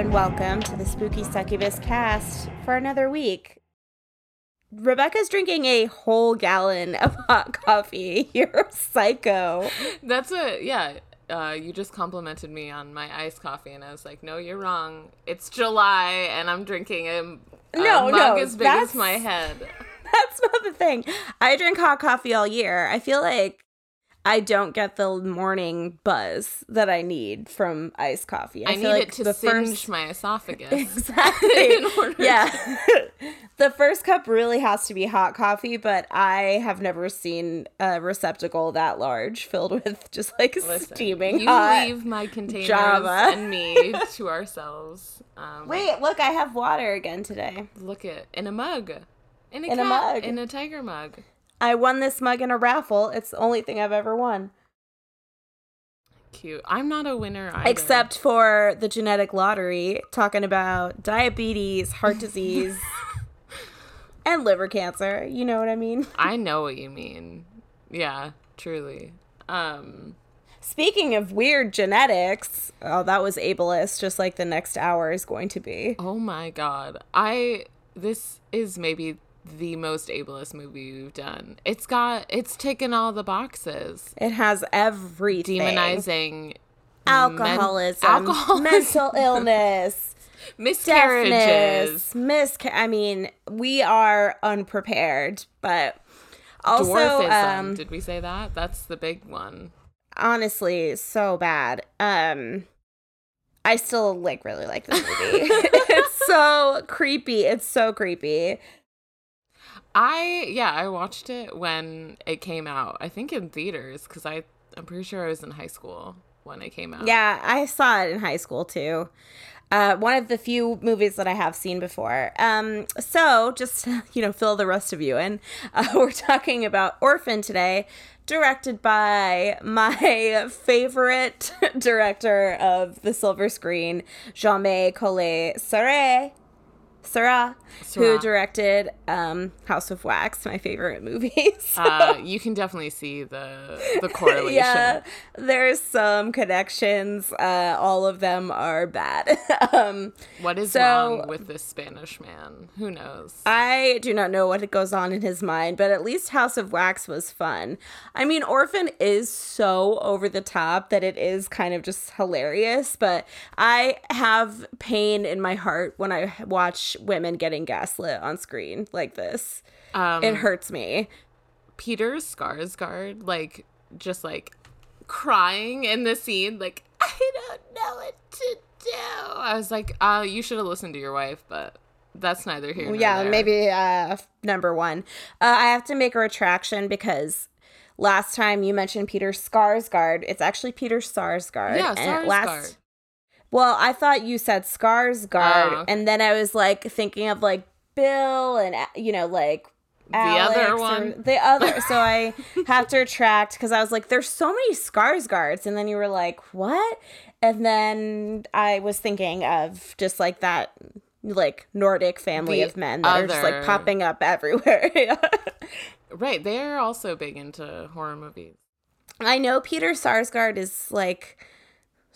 and welcome to the Spooky Succubus cast for another week. Rebecca's drinking a whole gallon of hot coffee. You're a psycho. That's a yeah. Uh, you just complimented me on my iced coffee, and I was like, "No, you're wrong. It's July, and I'm drinking a, a No, mug no, as big as my head." That's not the thing. I drink hot coffee all year. I feel like I don't get the morning buzz that I need from iced coffee. I, I, need like it to the singe first my esophagus. exactly. to- yeah. the first cup really has to be hot coffee, but I have never seen a receptacle that large filled with just like Listen, steaming you hot. leave my containers Java. and me to ourselves. Um, Wait, look, I have water again today. look at in a mug, in a, In a mug. in a tiger mug. I won this mug in a raffle. It's the only thing I've ever won. Cute. I'm not a winner either. Except for the genetic lottery, talking about diabetes, heart disease, and liver cancer. You know what I mean? I know what you mean. Yeah, truly. Um, Speaking of weird genetics, oh, that was ableist, just like the next hour is going to be. oh my god. I this is maybe the most ableist movie we've done. It's got it's taken all the boxes. It has everything Demonizing alcoholism, alcoholism. mental illness, miscarriages, misca- I mean, we are unprepared, but also, dwarfism. um, Did we say that? That's the big one. honestly, so bad. Um, I still like really like this movie. it's so creepy. It's so creepy. I yeah, I watched it when it came out. I think in theaters because I I'm pretty sure I was in high school when it came out. Yeah, I saw it in high school too. Uh, one of the few movies that I have seen before. Um, so just you know, fill the rest of you in. Uh, we're talking about Orphan today, directed by my favorite director of the silver screen, Jaume Collet-Serra. Sarah, who directed um, House of Wax, my favorite movie. So- Uh, you can definitely see the the correlation. yeah, there's some connections. Uh, all of them are bad. um, What is So- wrong with this Spanish man? Who knows? I do not know what goes on in his mind, but at least House of Wax was fun. I mean, Orphan is so over the top that it is kind of just hilarious, but I have pain in my heart when I watch women getting gaslit on screen like this. Um, It hurts me. Peter Skarsgård, like just like crying in the scene, like I don't know what to do. I was like, uh, you should have listened to your wife, but that's neither here. nor yeah, there. maybe uh, number one. Uh, I have to make a retraction because last time you mentioned Peter Skarsgård, it's actually Peter Sarsgaard. Yeah, Sarsgaard. Well, I thought you said Skarsgård, Oh, and then I was like thinking of like Bill and uh, you know like. The Alex other one. the other. So I have to retract because I was like, "There's so many Skarsgårds," and then you were like, "What?" And then I was thinking of just like that, like Nordic family The of men that are just like popping up everywhere. Right, they are also big into horror movies. I know Peter Sarsgaard is like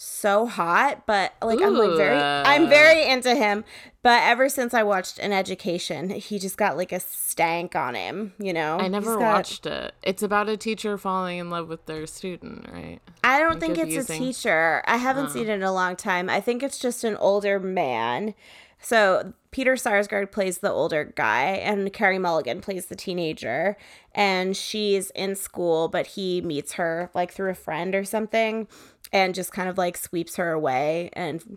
so hot, but like I'm like very I'm uh. very into him. But ever since I watched An Education, he just got like a stank on him, you know. I never got- watched it. It's about a teacher falling in love with their student, right? I don't I'm think it's a teacher. I haven't Oh. seen it in a long time. I think it's just an older man. So Peter Sarsgaard plays the older guy, and Carey Mulligan plays the teenager. And she's in school, but he meets her like through a friend or something, and just kind of like sweeps her away, and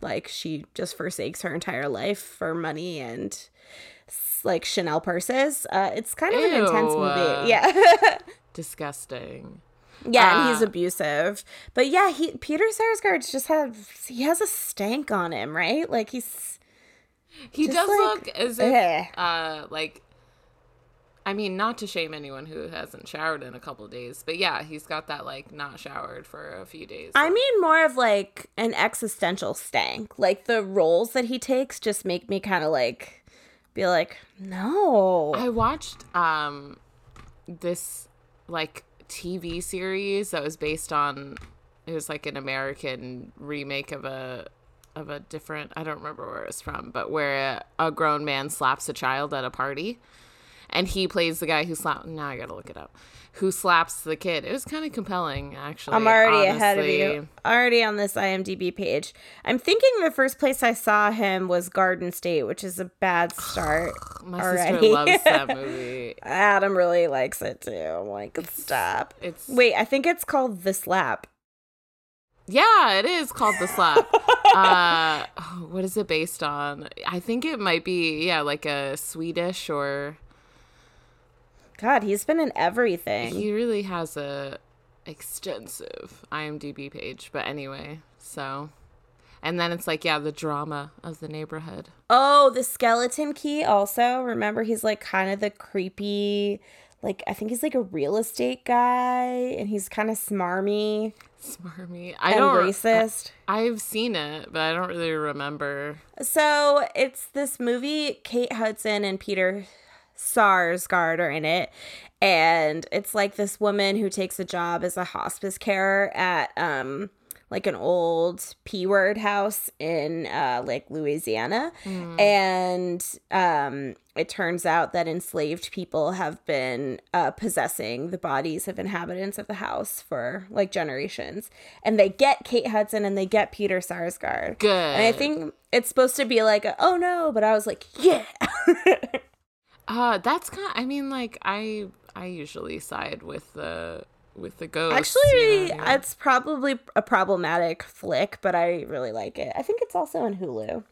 like she just forsakes her entire life for money and like Chanel purses. Uh, it's kind of an intense movie. Yeah. Disgusting. Yeah, and he's Uh, abusive. But yeah, he Peter Sarsgaard's just had he has a stank on him, right? Like he's He does like, look as if, eh. uh, like, I mean, not to shame anyone who hasn't showered in a couple days, but yeah, he's got that like not showered for a few days. I mean more of like an existential stank. Like the roles that he takes just make me kind of like be like, "No." I watched um this like TV series that was based on it was like an American remake of a of a different I don't remember where it's from, but where a grown man slaps a child at a party, and he plays the guy who slapped. Now I gotta look it up. Who slaps the kid? It was kind of compelling, actually. I'm already honestly. ahead of you. Already on this IMDb page. I'm thinking the first place I saw him was Garden State, which is a bad start. My already. sister loves that movie. Adam really likes it too. I'm like, stop. It's Wait, I think it's called The Slap. Yeah, it is called The Slap. uh, oh, what is it based on? I think it might be, yeah, like a Swedish or. God, he's been in everything. He really has a extensive IMDb page. But anyway, so. And then it's like, yeah, the drama of the neighborhood. Oh, the skeleton key also. Remember, he's like kind of the creepy, like, I think he's like a real estate guy and he's kind of smarmy Smarmy. I don't. racist. I've seen it, but I don't really remember. So it's this movie, Kate Hudson and Peter Sarsgaard are in it. And it's like this woman who takes a job as a hospice carer at um like an old P word house in uh like Louisiana. And um it turns out that enslaved people have been uh, possessing the bodies of inhabitants of the house for like generations. And they get Kate Hudson and they get Peter Sarsgaard. Good. And I think it's supposed to be like, a, oh no, but I was like, yeah. Uh, that's kind. I mean, like I, I usually side with the with the ghost. Actually, it's probably a problematic flick, but I really like it. I think it's also on Hulu.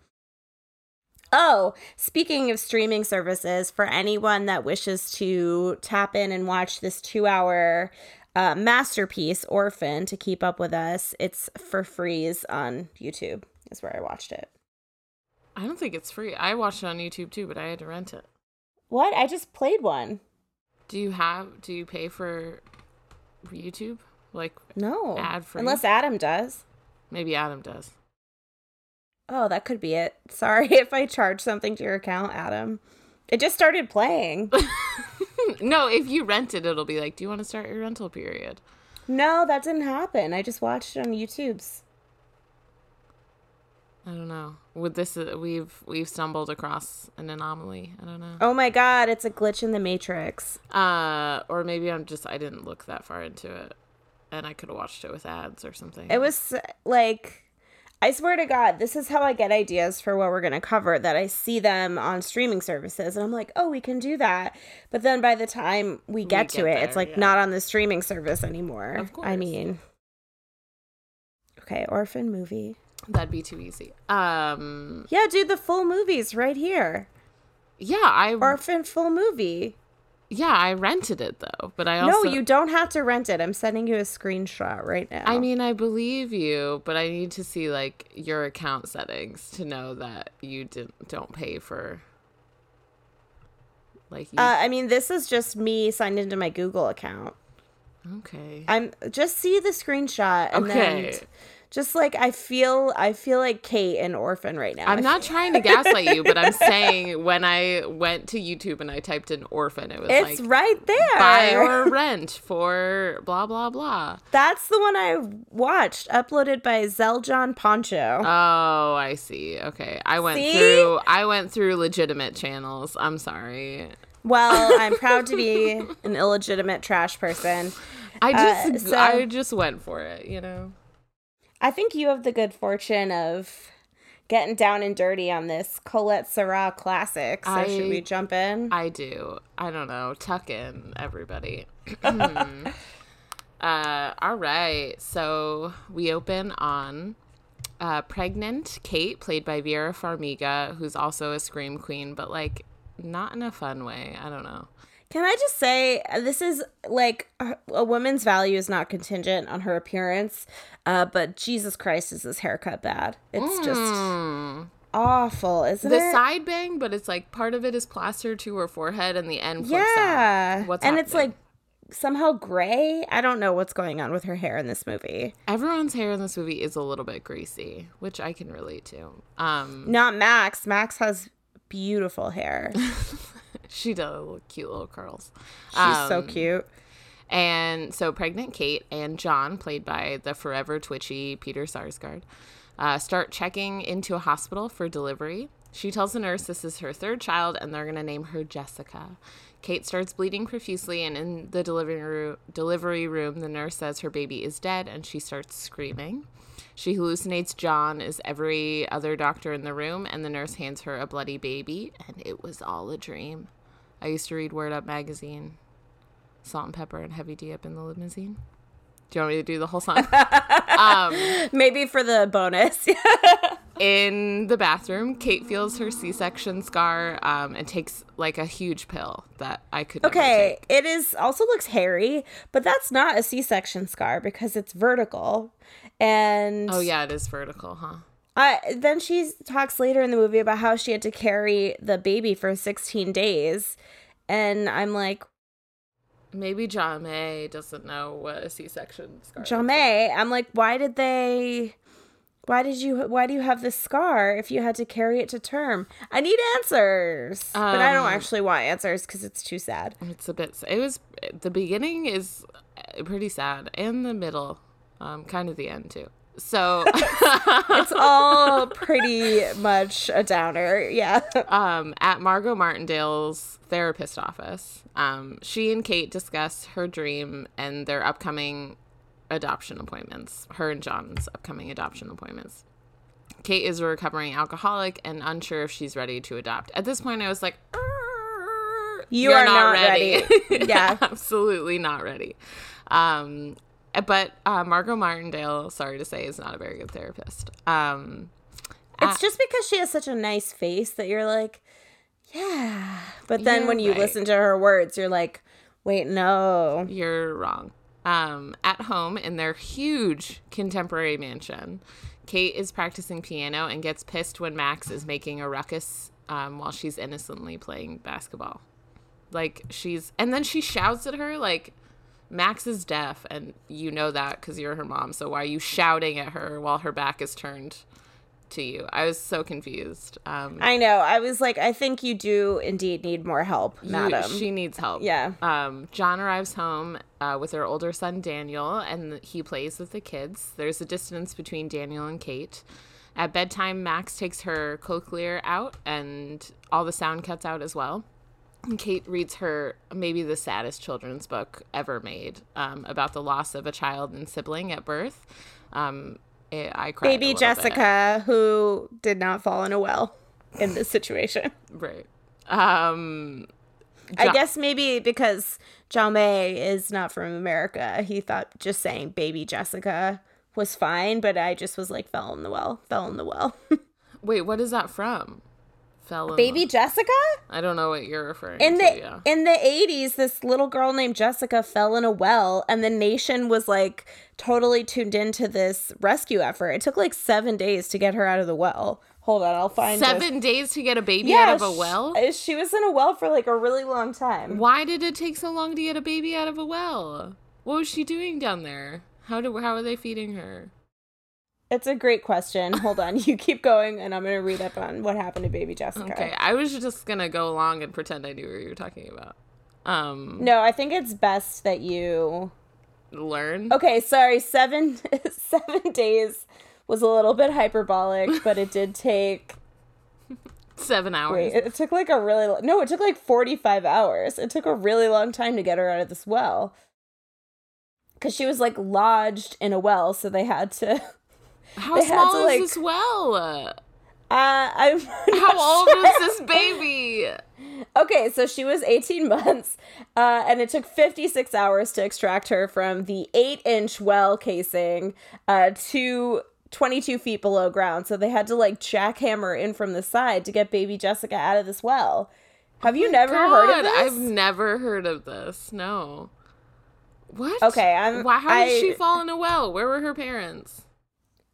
Oh, speaking of streaming services, for anyone that wishes to tap in and watch this two hour uh, masterpiece, Orphan, to keep up with us, it's for freeze on YouTube, is where I watched it. I don't think it's free. I watched it on YouTube too, but I had to rent it. What? I just played one. Do you have? Do you pay for YouTube? Like No. Ad-free? Unless Adam does. maybe Adam does. Oh, that could be it. Sorry if I charge something to your account, Adam. It just started playing. no, if you rent it, it'll be like, do you want to start your rental period? no, that didn't happen. I just watched it on YouTube's. I don't know. With this, uh, we've we've stumbled across an anomaly. I don't know. Oh my god, it's a glitch in the Matrix. Uh, or maybe I'm just I didn't look that far into it, and I could have watched it with ads or something. It was like I swear to God, this is how I get ideas for what we're going to cover. That I see them on streaming services, and I'm like, oh, we can do that. But then by the time we get to get it, there, it's like yeah. not on the streaming service anymore. Of I mean, okay, orphan movie. That'd be too easy. Um, Yeah, dude, the full movie's right here. yeah, I Orphan full movie. yeah I rented it though, but I also no, you don't have to rent it. I'm sending you a screenshot right now. I mean, I believe you, but I need to see like your account settings to know that you didn't don't pay for like you, uh, I mean, this is just me signed into my Google account. okay. I'm just see the screenshot and Okay. then just like I feel I feel like Kate and Orphan right now. I'm not trying to gaslight you, but I'm saying when I went to YouTube and I typed in orphan, it was It's like right there. buy or rent for blah blah blah. That's the one I watched, uploaded by Zeljon Poncho. Oh, I see. Okay. I went See? through I went through legitimate channels. I'm sorry. well, I'm proud to be an illegitimate trash person. I just Uh, so- I just went for it, you know. I think you have the good fortune of getting down and dirty on this Collet-Serra classic. So should we jump in? I do. I don't know. Tuck in, everybody. uh, all right. So we open on uh, pregnant Kate, played by Vera Farmiga, who's also a scream queen, but like not in a fun way. I don't know. Can I just say uh, this is like a- woman's value is not contingent on her appearance, uh, but Jesus Christ, is this haircut bad? It's just Mm. awful, isn't The it? The side bang, but it's like part of it is plastered to her forehead, and the end flips out. yeah, What's and it's like somehow gray. I don't know what's going on with her hair in this movie. Everyone's hair in this movie is a little bit greasy, which I can relate to. Um, Not Max. Max has beautiful hair. she does little, cute little curls. She's so Um, cute. And so pregnant Kate and John, played by the forever twitchy Peter Sarsgaard, uh, start checking into a hospital for delivery. She tells the nurse this is her third child and they're going to name her Jessica. Kate starts bleeding profusely, and in the delivery room, delivery room, the nurse says her baby is dead and she starts screaming. She hallucinates John as every other doctor in the room, and the nurse hands her a bloody baby, and it was all a dream. I used to read Word Up magazine. Salt-N-Pepa and Heavy D up in the limousine. Do you want me to do the whole song? um, Maybe for the bonus. in the bathroom, Kate feels her C-section scar um, and takes like a huge pill that I could. okay, it is also looks hairy, but that's not a C-section scar because it's vertical. And Oh yeah, it is vertical, huh? I then she talks later in the movie about how she had to carry the baby for 16 days. And I'm like, Maybe John May doesn't know what a C-section scar. is. Jamie, I'm like, why did they why did you why do you have this scar if you had to carry it to term? I need answers. but I don't Um, actually want answers cuz it's too sad. It's a bit. It was the beginning is uh, pretty sad, and the middle, um, kind of the end too. So, It's all pretty much a downer. Yeah. um, at Margot Martindale's therapist office, um, she and Kate discuss her dream and their upcoming adoption appointments. Her and John's upcoming adoption appointments. Kate is a recovering alcoholic and unsure if she's ready to adopt. At this point, I was like, "Er, You are not ready." Yeah. absolutely not ready. Um, but uh, Margot Martindale, sorry to say, is not a very good therapist. Um, It's just because she has such a nice face that you're like, yeah. But then You're when you right. listen to her words, you're like, wait, no. You're wrong. Um, at home in their huge contemporary mansion, Kate is practicing piano and gets pissed when Max is making a ruckus um, while she's innocently playing basketball. Like she's, and then she shouts at her like, "Max is deaf, and you know that because you're her mom. So why are you shouting at her while her back is turned to you?" I was so confused. Um, I know. I was like, I think you do indeed need more help, you- madam. she needs help. Yeah. Um, John arrives home uh, with her older son Daniel, and he plays with the kids. There's a distance between Daniel and Kate. At bedtime, Max takes her cochlear out, and all the sound cuts out as well. Kate reads her maybe the saddest children's book ever made um, about the loss of a child and sibling at birth. Um, it, I cried. Baby little bit. Jessica, who did not fall in a well in this situation. Right. Um, I guess maybe because May is not from America, he thought just saying baby Jessica was fine, but I just was like, fell in the well, fell in the well. wait, what is that from? Fell baby Jessica? I don't know what you're referring In to. the yeah. in the 80s this little girl named Jessica fell in a well and the nation was like totally tuned into this rescue effort. It took like 7 days to get her out of the well. Hold on, I'll find this. Seven days to get a baby Yeah, out of a well? uh, She was in a well for like a really long time. Why did it take so long to get a baby out of a well? What was she doing down there? How do how are they feeding her? It's a great question. Hold on, you keep going, and I'm gonna read up on what happened to baby Jessica. Okay, I was just gonna go along and pretend I knew what you were talking about. Um, No, I think it's best that you. learn. Okay, sorry. Seven seven days was a little bit hyperbolic, but it did take. Seven hours. Wait, it took like a really lo- no. It took like forty five hours. It took a really long time to get her out of this well. Because she was like lodged in a well, so they had to. How they small to, is like- this well? Uh, I'm How old is this baby? Okay, so she was 18 months, uh, and it took 56 hours to extract her from the 8 inch well casing uh, to 22 feet below ground. So they had to like jackhammer in from the side to get baby Jessica out of this well. Have you never heard of God, this? I've never heard of this. No. What? Okay, I'm- Why? How did she I- fall in a well? Where were her parents?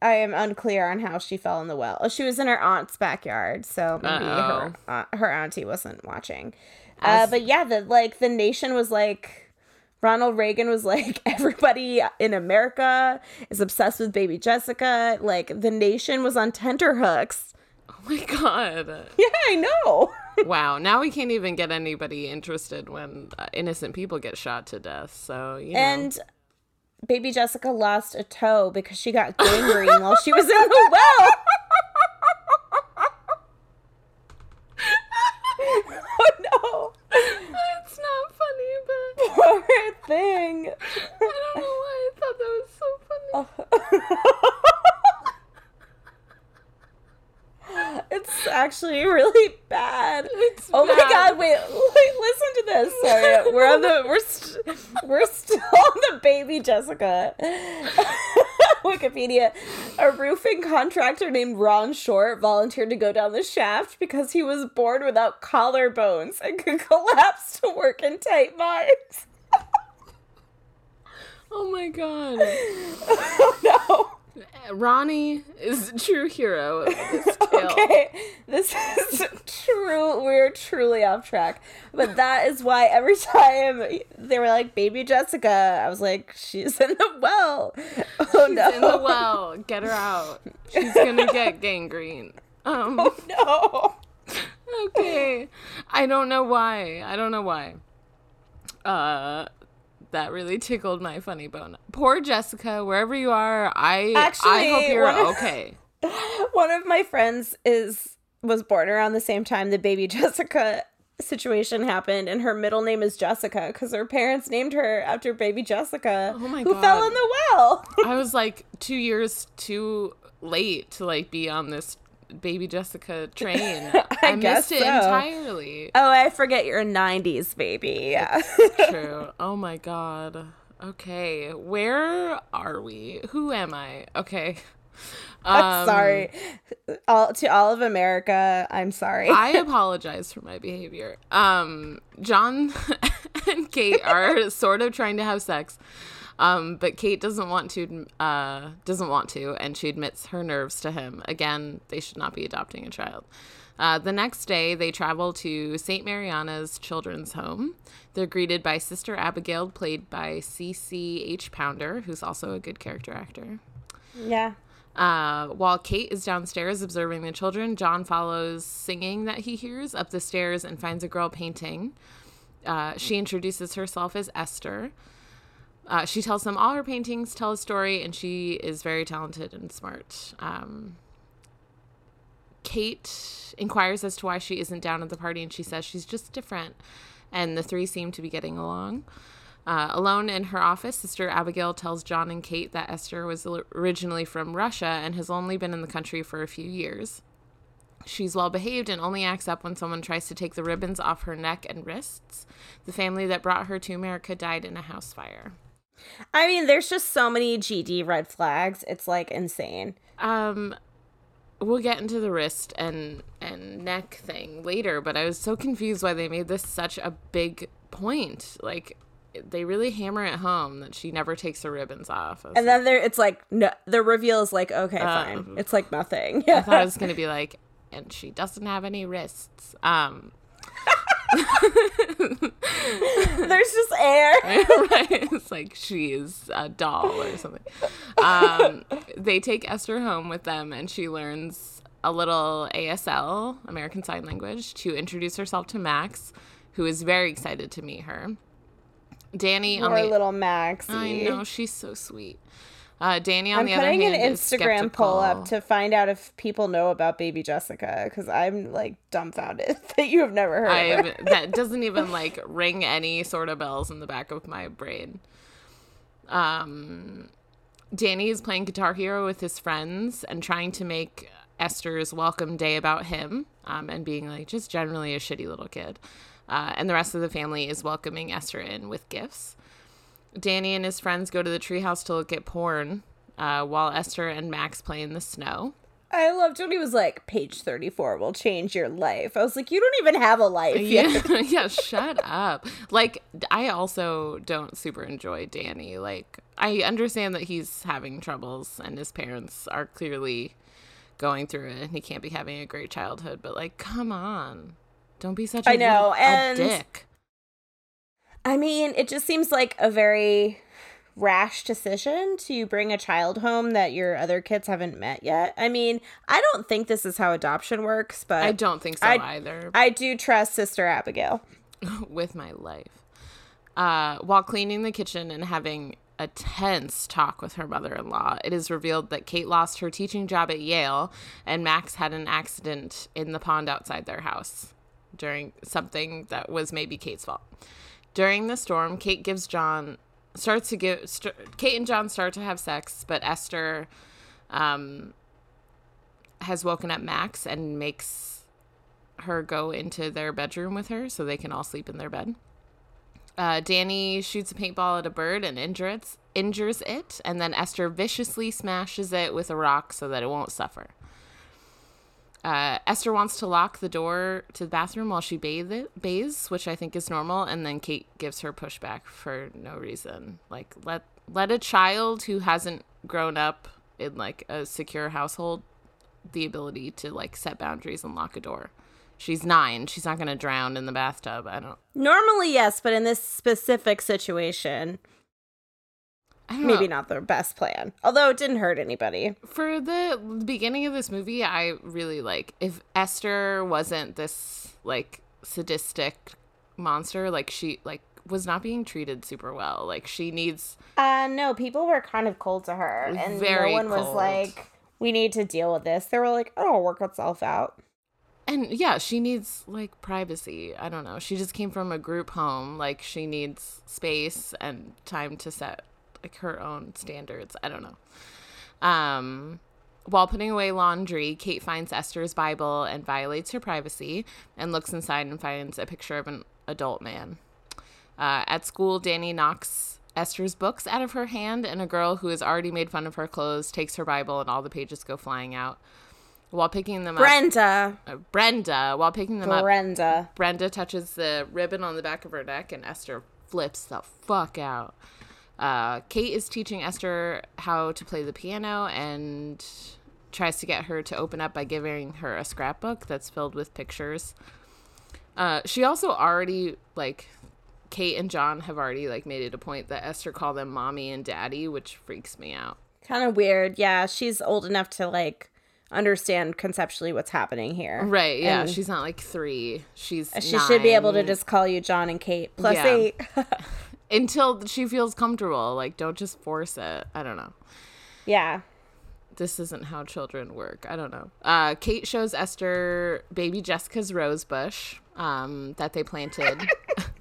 I am unclear on how she fell in the well. She was in her aunt's backyard, so maybe her aunt, her auntie wasn't watching. Uh, but yeah, the like the nation was like Ronald Reagan was like everybody in America is obsessed with baby Jessica. Like the nation was on tenterhooks. Oh my god. Yeah, I know. wow. Now we can't even get anybody interested when uh, innocent people get shot to death. So you know. and baby Jessica lost a toe because she got gangrene while she was in the well. oh no. It's not funny, but Poor thing. I don't know why I thought that was so funny. It's actually really bad. It's oh my god, wait, wait, listen to this. Sorry. We're on the we're st- we're still on the baby Jessica. Wikipedia. A roofing contractor named Ron Short volunteered to go down the shaft because he was born without collarbones and could collapse to work in tight minds. Oh my god. Oh no. Ronnie is the true hero of this tale. Okay, this is true. We're truly off track, but that is why every time they were like "Baby Jessica," I was like, "She's in the well." Oh no! In the well, get her out. She's gonna get gangrene. Um, Oh no! okay. I don't know why. I don't know why. Uh, that really tickled my funny bone. Poor Jessica, wherever you are, I Actually, I hope you're one of- okay. One of my friends is was born around the same time the Baby Jessica situation happened, and her middle name is Jessica because her parents named her after Baby Jessica, Oh my who fell in the well. I was like two years too late to like be on this baby Jessica train. I, guess missed it entirely. Oh, I forget you're a '90s baby. Yeah. True. Oh my god. Okay, where are we? Who am I? Okay. Um, sorry. All to all of America, I'm sorry. I apologize for my behavior. Um, John and Kate are sort of trying to have sex, um, but Kate doesn't want to. Uh, doesn't want to, and she admits her nerves to him. Again, they should not be adopting a child. Uh, the next day, they travel to St. Mariana's Children's Home. They're greeted by Sister Abigail, played by C.C.H. Pounder, who's also a good character actor. yeah. Uh, while Kate is downstairs observing the children, John follows singing that he hears up the stairs and finds a girl painting. Uh, she introduces herself as Esther. Uh, she tells them all her paintings tell a story, and she is very talented and smart. Um, Kate inquires as to why she isn't down at the party, and she says she's just different. And the three seem to be getting along. Uh, alone in her office, Sister Abigail tells John and Kate that Esther was originally from Russia and has only been in the country for a few years. She's well behaved and only acts up when someone tries to take the ribbons off her neck and wrists. The family that brought her to America died in a house fire. I mean, there's just so many GD red flags. It's like insane. Um, we'll get into the wrist and and neck thing later, but I was so confused why they made this such a big point. Like they really hammer it home that she never takes the ribbons off. And then there, it's like no, the reveal is like okay, fine. Um, It's like nothing. I thought it was gonna be like, and she doesn't have any wrists. Um, There's just air. right? It's like she is a doll or something. Um, they take Esther home with them, and she learns a little ASL, American Sign Language, to introduce herself to Max, who is very excited to meet her. Danny on Poor the little Maxie. I know she's so sweet. Uh, Danny on I'm the other hand, I'm putting an Instagram poll up to find out if people know about baby Jessica because I'm like dumbfounded that you have never heard of her. I that doesn't even like ring any sort of bells in the back of my brain. Um, Danny is playing Guitar Hero with his friends and trying to make Esther's welcome day about him, um, and being like just generally a shitty little kid. Uh, and the rest of the family is welcoming Esther in with gifts. Danny and his friends go to the treehouse to look at porn, uh, while Esther and Max play in the snow. I loved when he was like, page 34 will change your life. I was like, you don't even have a life yet. Yeah, yeah, shut up. Like, I also don't super enjoy Danny. Like, I understand that he's having troubles and his parents are clearly going through it and he can't be having a great childhood, but like, come on. Don't be such a I know, little- and- dick. I mean, it just seems like a very rash decision to bring a child home that your other kids haven't met yet. I mean, I don't think this is how adoption works, but I don't think so I- either. I do trust Sister Abigail. with my life. Uh, while cleaning the kitchen and having a tense talk with her mother in law. It is revealed that Kate lost her teaching job at Yale and Max had an accident in the pond outside their house during something that was maybe Kate's fault. During the storm, Kate gives John starts to give st- Kate and John start to have sex, but Esther um, has woken up Max and makes her go into their bedroom with her so they can all sleep in their bed. Uh, Danny shoots a paintball at a bird and injures injures it, and then Esther viciously smashes it with a rock so that it won't suffer. Uh, Esther wants to lock the door to the bathroom while she bathe bathes, which I think is normal, and then Kate gives her pushback for no reason. Like let let a child who hasn't grown up in like a secure household the ability to like set boundaries and lock a door. She's nine. She's not going to drown in the bathtub. I don't. Normally, yes, but in this specific situation, maybe not the best plan. Although it didn't hurt anybody. For the beginning of this movie, I really like if Esther wasn't this like sadistic monster, like she like was not being treated super well. Like she needs Uh no, people were kind of cold to her, and no one was like, "We need to deal with this." They were like, "Oh, it'll work itself out." and yeah, she needs like privacy. I don't know. She just came from a group home. Like she needs space and time to set like her own standards. I don't know. Um while putting away laundry, Kate finds Esther's Bible and violates her privacy and looks inside and finds a picture of an adult man. Uh, at school, Danny knocks Esther's books out of her hand, and a girl who has already made fun of her clothes takes her Bible, and all the pages go flying out. While picking them Brenda, up, uh, Brenda, while picking them up, Brenda. Brenda touches the ribbon on the back of her neck, and Esther flips the fuck out. Uh, Kate is teaching Esther how to play the piano and tries to get her to open up by giving her a scrapbook that's filled with pictures. Uh, she also already like Kate and John have already like made it a point that Esther call them mommy and daddy, which freaks me out. Kind of weird. Yeah, she's old enough to like understand conceptually what's happening here. Right? Yeah, And- she's not like three. She's She should be able to just call you John and Kate plus Yeah. eight. until she feels comfortable. Like, don't just force it. I don't know. yeah. this isn't how children work. I don't know. Uh, Kate shows Esther baby Jessica's rose bush um, that they planted.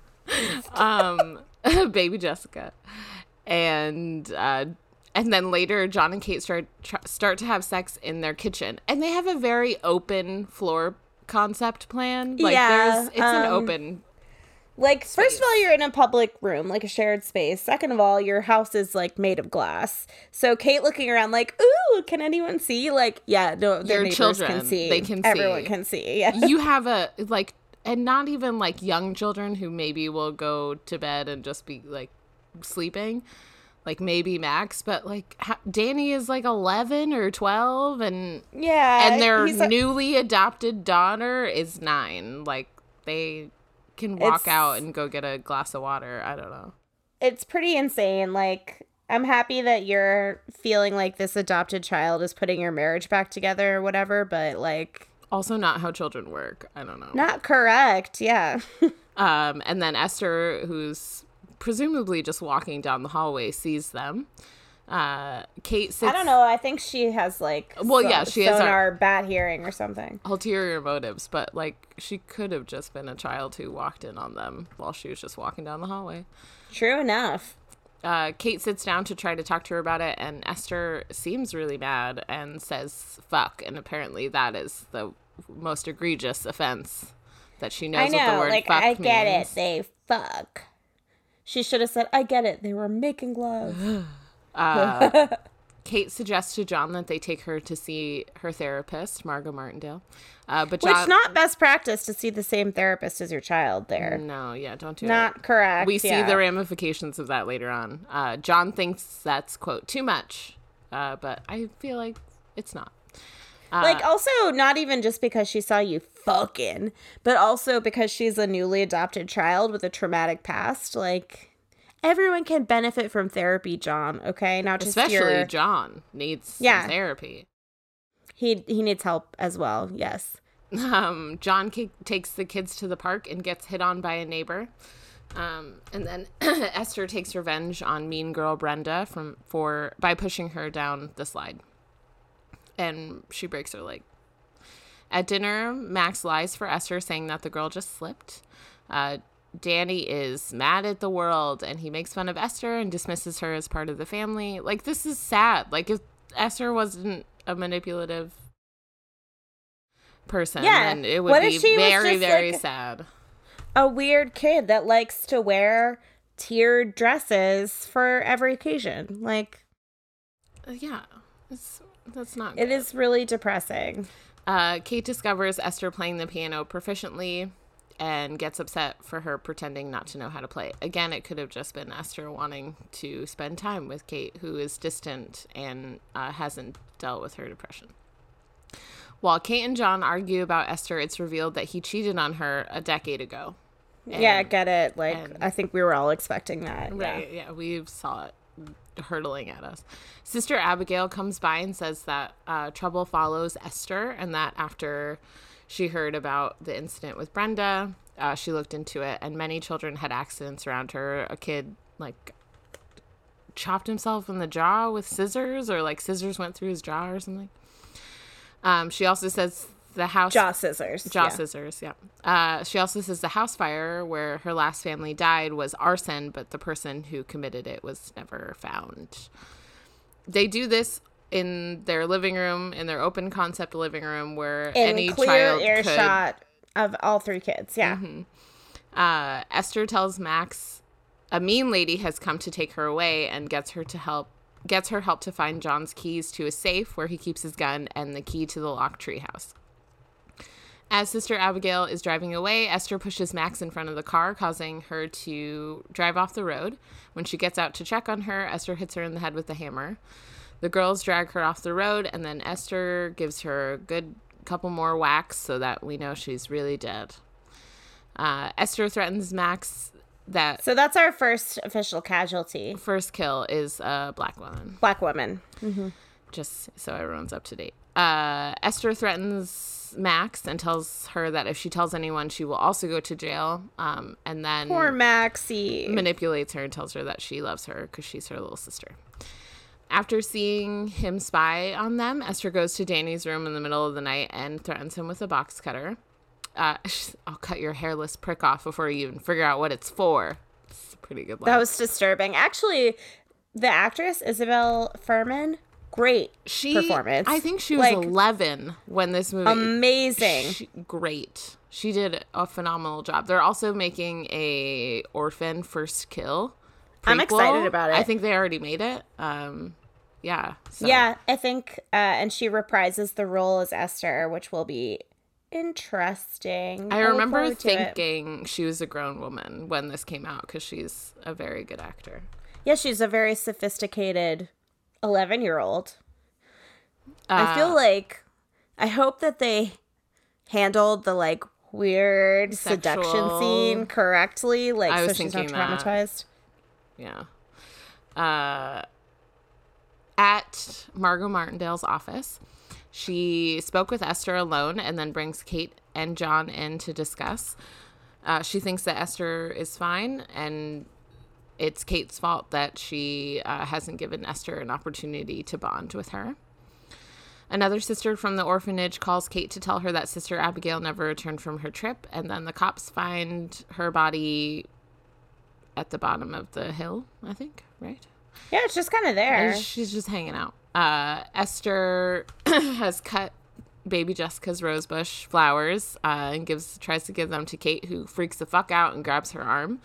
um, baby Jessica, and uh, and then later John and Kate start tr- start to have sex in their kitchen, and they have a very open floor concept plan. Like Yeah, there's it's an um, open. Like, first of all, you're in a public room, like a shared space. Second of all, your house is like made of glass. So Kate looking around, like, ooh, can anyone see? Like, yeah, no, their Your neighbors children, can see. they can Everyone see. can see. Yeah. you have a like and not even like young children who maybe will go to bed and just be like sleeping like maybe max but like danny is like 11 or 12 and Yeah. and their a- newly adopted daughter is 9 like they can walk It's- out and go get a glass of water i don't know it's pretty insane. Like, I'm happy that you're feeling like this adopted child is putting your marriage back together or whatever, but like, also not how children work i don't know not correct. Yeah. Um, and then Esther, who's presumably just walking down the hallway, sees them. Uh, Kate sits. I don't know. I think she has like Well, so- yeah, she has sonar bad hearing or something. ulterior motives, but like she could have just been a child who walked in on them while she was just walking down the hallway. True enough. Uh, Kate sits down to try to talk to her about it, and Esther seems really mad and says "fuck," and apparently that is the most egregious offense that she knows I what the word Like, "fuck" I get means. it. They fuck. She should have said, I get it. They were making love. Uh, Kate suggests to John that they take her to see her therapist, Margot Martindale. Uh, but Which John, not best practice to see the same therapist as your child there. no, yeah, don't do it. Not correct. We see yeah. the ramifications of that later on. Uh, John thinks that's quote too much, uh, but I feel like it's not. Uh, like also not even just because she saw you fucking, but also because she's a newly adopted child with a traumatic past. Like everyone can benefit from therapy, John. Okay, now just especially your, John needs some Yeah. therapy. he he needs help as well. Yes. Um, John ki- takes the kids to the park and gets hit on by a neighbor. Um, and then Esther takes revenge on mean girl Brenda from for by pushing her down the slide. And she breaks her leg. At dinner, Max lies for Esther, saying that the girl just slipped. Uh, Danny is mad at the world and he makes fun of Esther and dismisses her as part of the family. Like, this is sad. Like, if Esther wasn't a manipulative person, Yeah. then it would What be very, very like- sad. A weird kid that likes to wear tiered dresses for every occasion. Like, yeah, it's, that's not it good. is really depressing. Uh, Kate discovers Esther playing the piano proficiently and gets upset for her pretending not to know how to play. Again, it could have just been Esther wanting to spend time with Kate, who is distant and uh, hasn't dealt with her depression. While Kate and John argue about Esther, it's revealed that he cheated on her a decade ago. yeah, I get it. Like, and- I think we were all expecting that. yeah. Right. Yeah. we saw it hurtling at us. Sister Abigail comes by and says that uh, trouble follows Esther, and that after she heard about the incident with Brenda, uh, she looked into it, and many children had accidents around her. A kid like chopped himself in the jaw with scissors, or like scissors went through his jaw or something. Um, she also says the house Jaw scissors. Jaw yeah. scissors, yeah. Uh, she also says the house fire where her last family died was arson, but the person who committed it was never found. They do this in their living room, in their open concept living room, where In any clear child could. earshot of all three kids. Yeah. Uh, Esther tells Max a mean lady has come to take her away and gets her to help gets her help to find John's keys to a safe where he keeps his gun and the key to the locked treehouse. As Sister Abigail is driving away, Esther pushes Max in front of the car, causing her to drive off the road. When she gets out to check on her, Esther hits her in the head with a hammer. The girls drag her off the road, and then Esther gives her a good couple more whacks so that we know she's really dead. Uh, Esther threatens Max that So that's our first official casualty. first kill is a black woman, Black woman. just so everyone's up to date. Uh, Esther threatens Max and tells her that if she tells anyone, she will also go to jail. Um, and then Poor Maxie. manipulates her and tells her that she loves her because she's her little sister. After seeing him spy on them, Esther goes to Danny's room in the middle of the night and threatens him with a box cutter. Uh, I'll cut your hairless prick off before you even figure out what it's for. It's a pretty good line. That was disturbing. Actually, the actress Isabelle Fuhrman, great she, performance. I think she was Like, 11 when this movie. amazing. She, great. She did a phenomenal job. They're also making a Orphan First Kill. I'm excited about it. I think they already made it. Um, yeah. so- Yeah, I think, uh, and she reprises the role as Esther, which will be interesting. I look remember forward to it. thinking she was a grown woman when this came out because she's a very good actor. Yeah, she's a very sophisticated 11 year old. I feel Uh, like, I hope that they handled the like weird seduction scene correctly, like I so was she's not traumatized. that. Yeah. Uh, at Margot Martindale's office, she spoke with Esther alone and then brings Kate and John in to discuss. Uh, she thinks that Esther is fine and it's Kate's fault that she uh, hasn't given Esther an opportunity to bond with her. Another sister from the orphanage calls Kate to tell her that Sister Abigail never returned from her trip, and then the cops find her body at the bottom of the hill, I think, right? Yeah, it's just kind of there. And she's just hanging out. Uh, Esther has cut baby Jessica's rosebush flowers uh, and gives tries to give them to Kate, who freaks the fuck out and grabs her arm.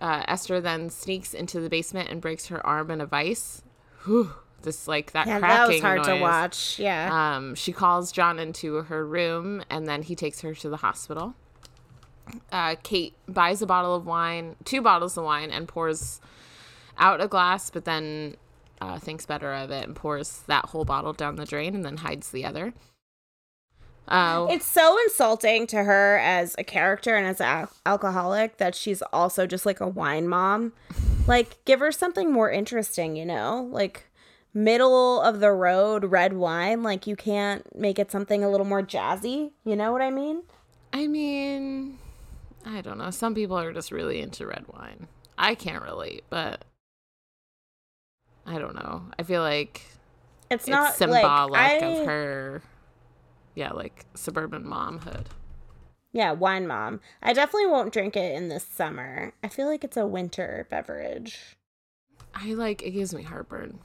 Uh, Esther then sneaks into the basement and breaks her arm in a vice. Whew, this like that yeah, cracking that was hard to watch. Yeah. Um, she calls John into her room and then he takes her to the hospital. Uh, Kate buys a bottle of wine, two bottles of wine, and pours out a glass, but then uh, thinks better of it and pours that whole bottle down the drain and then hides the other. Uh, It's so insulting to her as a character and as an al- alcoholic that she's also just like a wine mom. Like, give her something more interesting, you know? Like, middle of the road red wine. Like, you can't make it something a little more jazzy. You know what I mean? I mean, I don't know. Some people are just really into red wine. I can't relate, but I don't know. I feel like It's, it's, not symbolic like I, of her, yeah, like suburban momhood. Yeah, wine mom. I definitely won't drink it in the summer. I feel like it's a winter beverage. I like it gives me heartburn.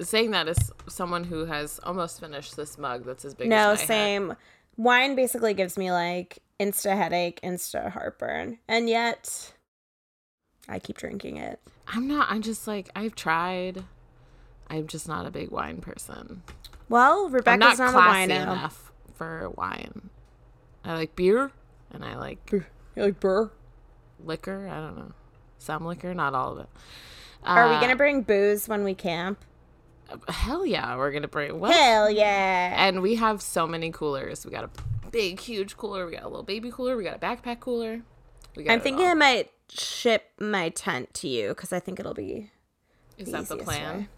Saying that as someone who has almost finished this mug that's as big no, as head. same. Wine basically gives me like insta headache, insta heartburn, and yet I keep drinking it. I'm not. I'm just like I've tried. I'm just not a big wine person. Well, I'm Rebecca's not not, a classy enough for wine. I like beer and I like You like burr? liquor. I don't know, some liquor, not all of it. Are we Uh, gonna bring booze when we camp? Hell yeah, we're gonna bring. What? Hell yeah! And we have so many coolers. We got a big, huge cooler. We got a little baby cooler. We got a backpack cooler. We got I'm thinking all. I might ship my tent to you because I think it'll be. Is that the plan? way.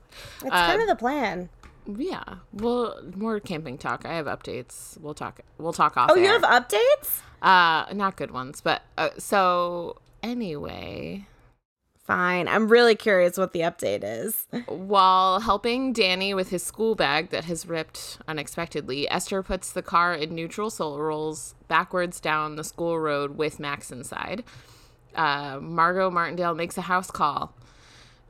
It's kind of the plan. Yeah. Well, more camping talk. I have updates. We'll talk. We'll talk off. Oh, you have updates? uh not good ones, but uh, so anyway, Fine. I'm really curious what the update is. while helping Danny with his school bag that has ripped unexpectedly, Esther puts the car in neutral so it rolls backwards down the school road with Max inside. Uh, Margot Martindale makes a house call.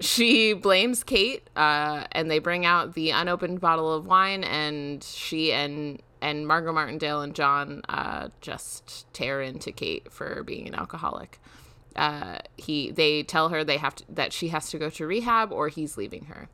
She blames Kate, uh, and they bring out the unopened bottle of wine, and she and and Margot Martindale and John uh, just tear into Kate for being an alcoholic. Uh, he they tell her they have to that she has to go to rehab or he's leaving her.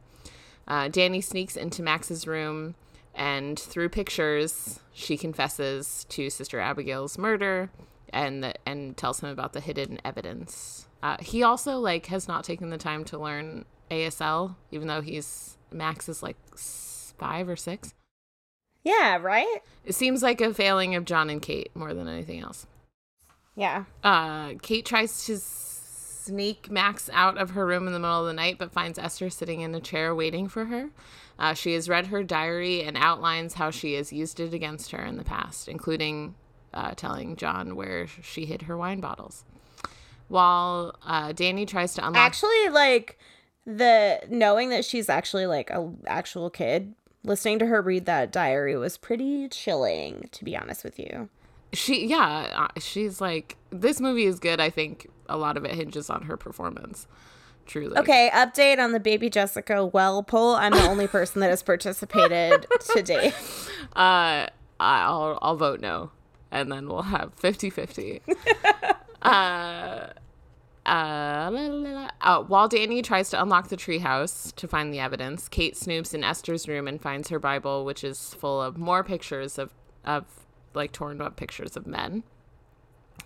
Uh, Danny sneaks into Max's room, and through pictures, she confesses to Sister Abigail's murder, and the, and tells him about the hidden evidence. Uh, he also like has not taken the time to learn ASL, even though he's Max is like five or six. Yeah, right? It seems like a failing of John and Kate more than anything else. Yeah. Uh, Kate tries to sneak Max out of her room in the middle of the night, but finds Esther sitting in a chair waiting for her. Uh, she has read her diary and outlines how she has used it against her in the past, including uh, telling John where she hid her wine bottles. While uh, Danny tries to unlock, Actually, like the knowing that she's actually like a actual kid, listening to her read that diary was pretty chilling, to be honest with you. She yeah, uh, she's like this movie is good. I think a lot of it hinges on her performance. Truly, Okay, update on the baby Jessica well poll. I'm the only person that has participated today. Uh, I'll I'll vote no, and then we'll have 50-50. uh, uh, la, la, la. Uh, while Danny tries to unlock the treehouse to find the evidence, Kate snoops in Esther's room and finds her Bible, which is full of more pictures of of like torn up pictures of men.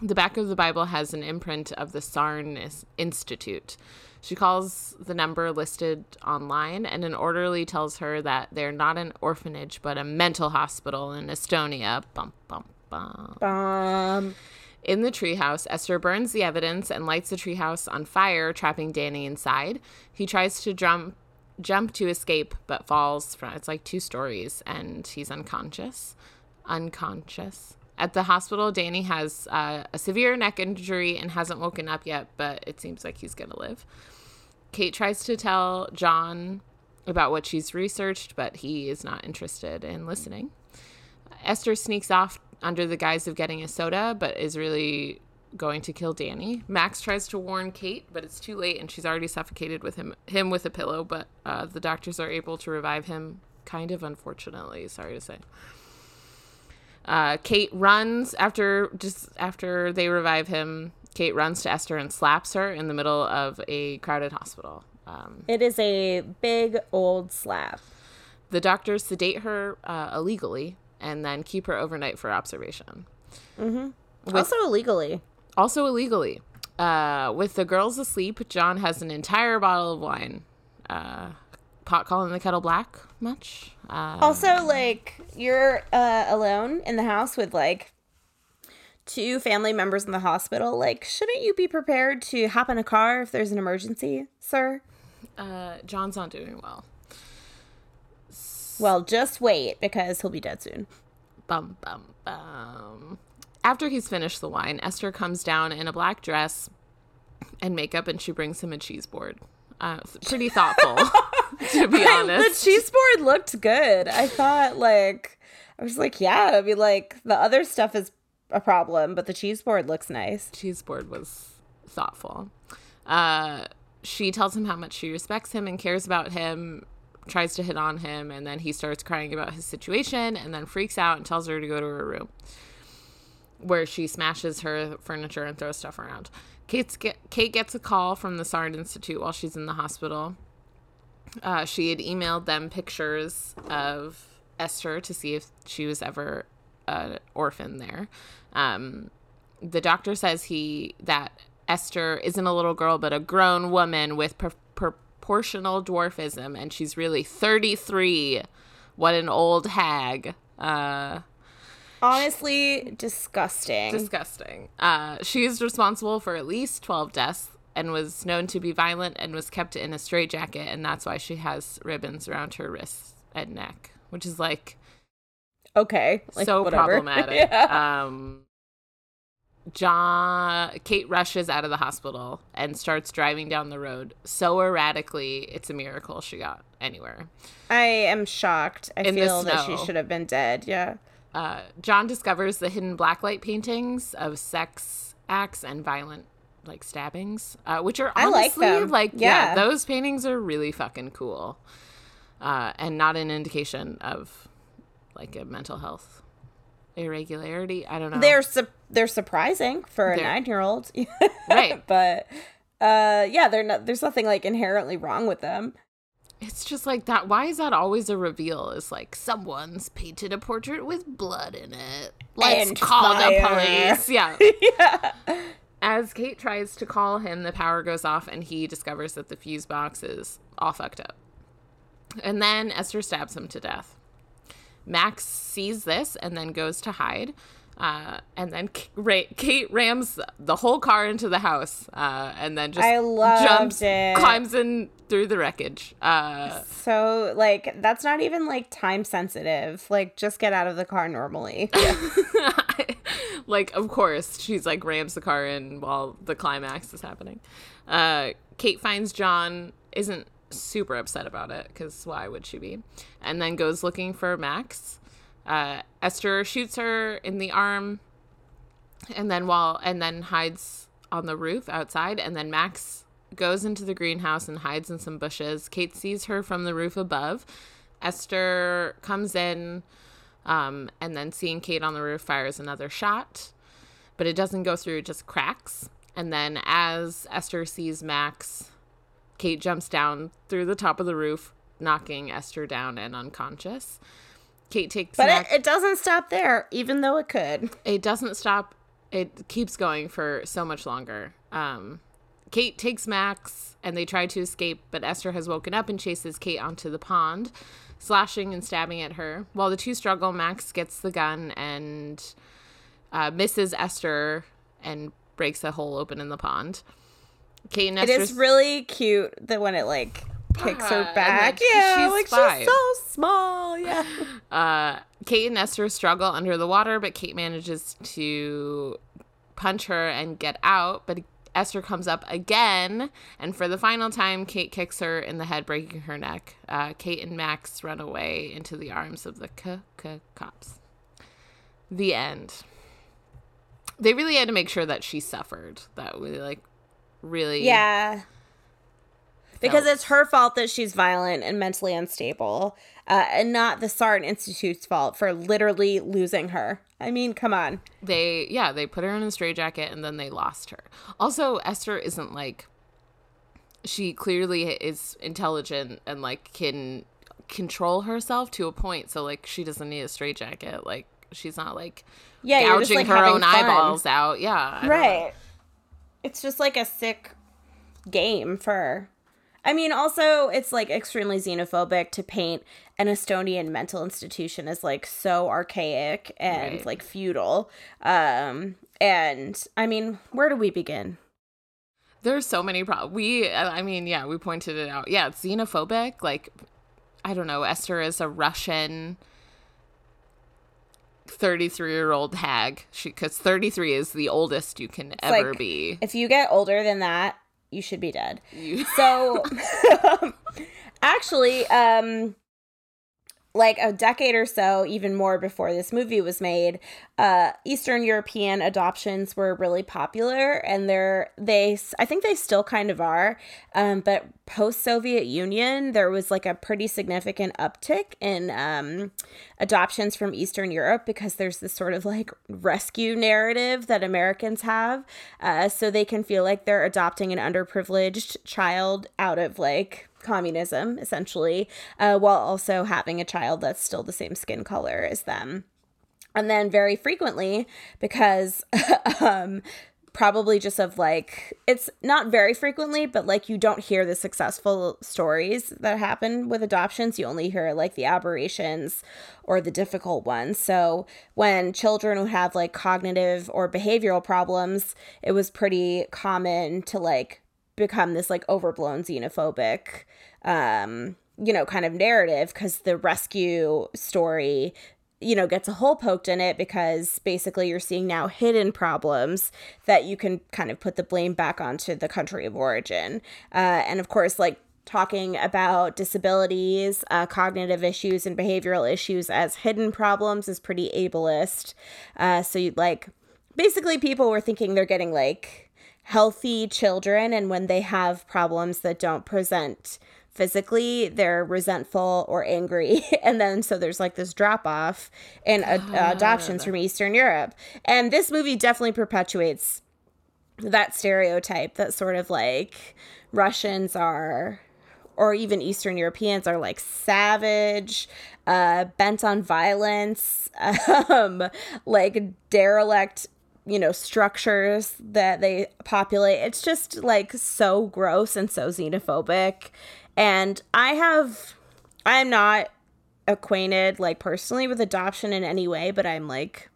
The back of the Bible has an imprint of the Saarne Institute. She calls the number listed online, and an orderly tells her that they're not an orphanage, but a mental hospital in Estonia. Bum, bum, bum. Um, In the treehouse, Esther burns the evidence and lights the treehouse on fire, trapping Danny inside. He tries to jump jump to escape, but falls from it's like two stories, and he's unconscious. Unconscious. At the hospital, Danny has uh, a severe neck injury and hasn't woken up yet, but it seems like he's gonna live. Kate tries to tell John about what she's researched, but he is not interested in listening. Esther sneaks off under the guise of getting a soda, but is really going to kill Danny. Max tries to warn Kate, but it's too late, and she's already suffocated with him him with a pillow. But uh, the doctors are able to revive him, kind of unfortunately. Sorry to say. Uh, Kate runs after just after they revive him. Kate runs to Esther and slaps her in the middle of a crowded hospital. Um, it is a big old slap. the doctors sedate her uh, illegally and then keep her overnight for observation. also illegally. Also illegally. Uh, with the girls asleep, John has an entire bottle of wine. Uh, pot calling the kettle black much? Uh, Also, like you're uh, alone in the house with like two family members in the hospital. Like, shouldn't you be prepared to hop in a car if there's an emergency, sir? uh, John's not doing well. Well, just wait because he'll be dead soon. Bum bum bum. after he's finished the wine, Esther comes down in a black dress and makeup, and she brings him a cheese board. Uh, pretty thoughtful, to be honest. the cheese board looked good. I thought like I was like, yeah, I mean like the other stuff is a problem, but the cheese board looks nice. cheese board was thoughtful. Uh, she tells him how much she respects him and cares about him, tries to hit on him, and then he starts crying about his situation and then freaks out and tells her to go to her room, where she smashes her furniture and throws stuff around. Kate's get, Kate gets a call from the Saarne Institute while she's in the hospital. Uh, she had emailed them pictures of Esther to see if she was ever an orphan there. Um, the doctor says he that Esther isn't a little girl but a grown woman with pro- proportional dwarfism, and she's really 33. What an old hag. Uh, Honestly, disgusting. disgusting. Uh, she is responsible for at least 12 deaths and was known to be violent and was kept in a straitjacket, and that's why she has ribbons around her wrists and neck, which is like okay. Like, so whatever. problematic. yeah. Um, John, Kate rushes out of the hospital and starts driving down the road so erratically. It's a miracle she got anywhere. I am shocked. I In feel that she should have been dead. Yeah. Uh, John discovers the hidden blacklight paintings of sex acts and violent like stabbings, uh, which are I like honestly like yeah. Yeah. those paintings are really fucking cool, uh, and not an indication of like a mental health irregularity. I don't know. They're su- they're surprising for a They're- 9-year-old. Right. but uh yeah, they're not there's nothing like inherently wrong with them. It's just like that. Why is that always a reveal? Is like someone's painted a portrait with blood in it. Let's And call the police. Yeah. yeah. As Kate tries to call him, the power goes off and he discovers that the fuse box is all fucked up. And then Esther stabs him to death. Max sees this and then goes to hide. Uh, and then K- Kate rams the whole car into the house uh, and then just jumps, it. climbs in through the wreckage. Uh, So like that's not even like time sensitive. Like just get out of the car normally. like of course she's like rams the car in while the climax is happening uh kate finds john isn't super upset about it because why would she be and then goes looking for max uh esther shoots her in the arm and then while and then hides on the roof outside and then max goes into the greenhouse and hides in some bushes kate sees her from the roof above esther comes in um, and then seeing Kate on the roof fires another shot, but it doesn't go through, it just cracks. And then as Esther sees Max, Kate jumps down through the top of the roof, knocking Esther down and unconscious. Kate takes But it, it doesn't stop there, even though it could. It doesn't stop. It keeps going for so much longer. Um, Kate takes Max and they try to escape, but Esther has woken up and chases Kate onto the pond, slashing and stabbing at her. While the two struggle, Max gets the gun and uh, misses Esther and breaks a hole open in the pond. Kate and Esther is really cute that when it like kicks her back. Yeah, she's like five. she's so small. Yeah. Uh, Kate and Esther struggle under the water, but Kate manages to punch her and get out. But Esther comes up again, and for the final time, Kate kicks her in the head, breaking her neck. Uh, Kate and Max run away into the arms of the k- k- cops. The end. They really had to make sure that she suffered. That we like really Yeah. Because it's her fault that she's violent and mentally unstable, uh, and not the Saarne Institute's fault for literally losing her. I mean, come on. they yeah they put her in a straitjacket and then they lost her also esther isn't like she clearly is intelligent and like can control herself to a point so like she doesn't need a straitjacket like she's not like Yeah, gouging like, her own fun. eyeballs out yeah I. Right. It's just like a sick game for. I mean, also, it's like extremely xenophobic to paint an Estonian mental institution is like so archaic and Right. like feudal. Um, and I mean, where do we begin? there's so many problems we i mean yeah we pointed it out yeah it's xenophobic like i don't know esther is a russian 33 year old hag. She because 33 is the oldest you can ever like, be. If you get older than that, you should be dead. You- So actually, um like a decade or so, even more before this movie was made, uh, Eastern European adoptions were really popular, and they're they I think they still kind of are. Um, but post Soviet Union, there was like a pretty significant uptick in um, adoptions from Eastern Europe because there's this sort of like rescue narrative that Americans have, uh, so they can feel like they're adopting an underprivileged child out of like communism, essentially, uh, while also having a child that's still the same skin color as them. And then, very frequently, because um, probably just of like, it's not very frequently, but like you don't hear the successful stories that happen with adoptions. You only hear like the aberrations or the difficult ones. So, when children would have like cognitive or behavioral problems, it was pretty common to like become this like overblown xenophobic um you know kind of narrative because the rescue story you know gets a hole poked in it because basically you're seeing now hidden problems that you can kind of put the blame back onto the country of origin. Uh, and of course like talking about disabilities uh, cognitive issues and behavioral issues as hidden problems is pretty ableist. Uh, so you like basically people were thinking they're getting like healthy children and when they have problems that don't present physically they're resentful or angry. And then so there's like this drop off in ad- adoptions from eastern europe. And this movie definitely perpetuates that stereotype that sort of like russians are or even eastern europeans are like savage uh bent on violence um like derelict you know structures that they populate it's just like so gross and so xenophobic and i have i'm not acquainted like personally with adoption in any way but i'm like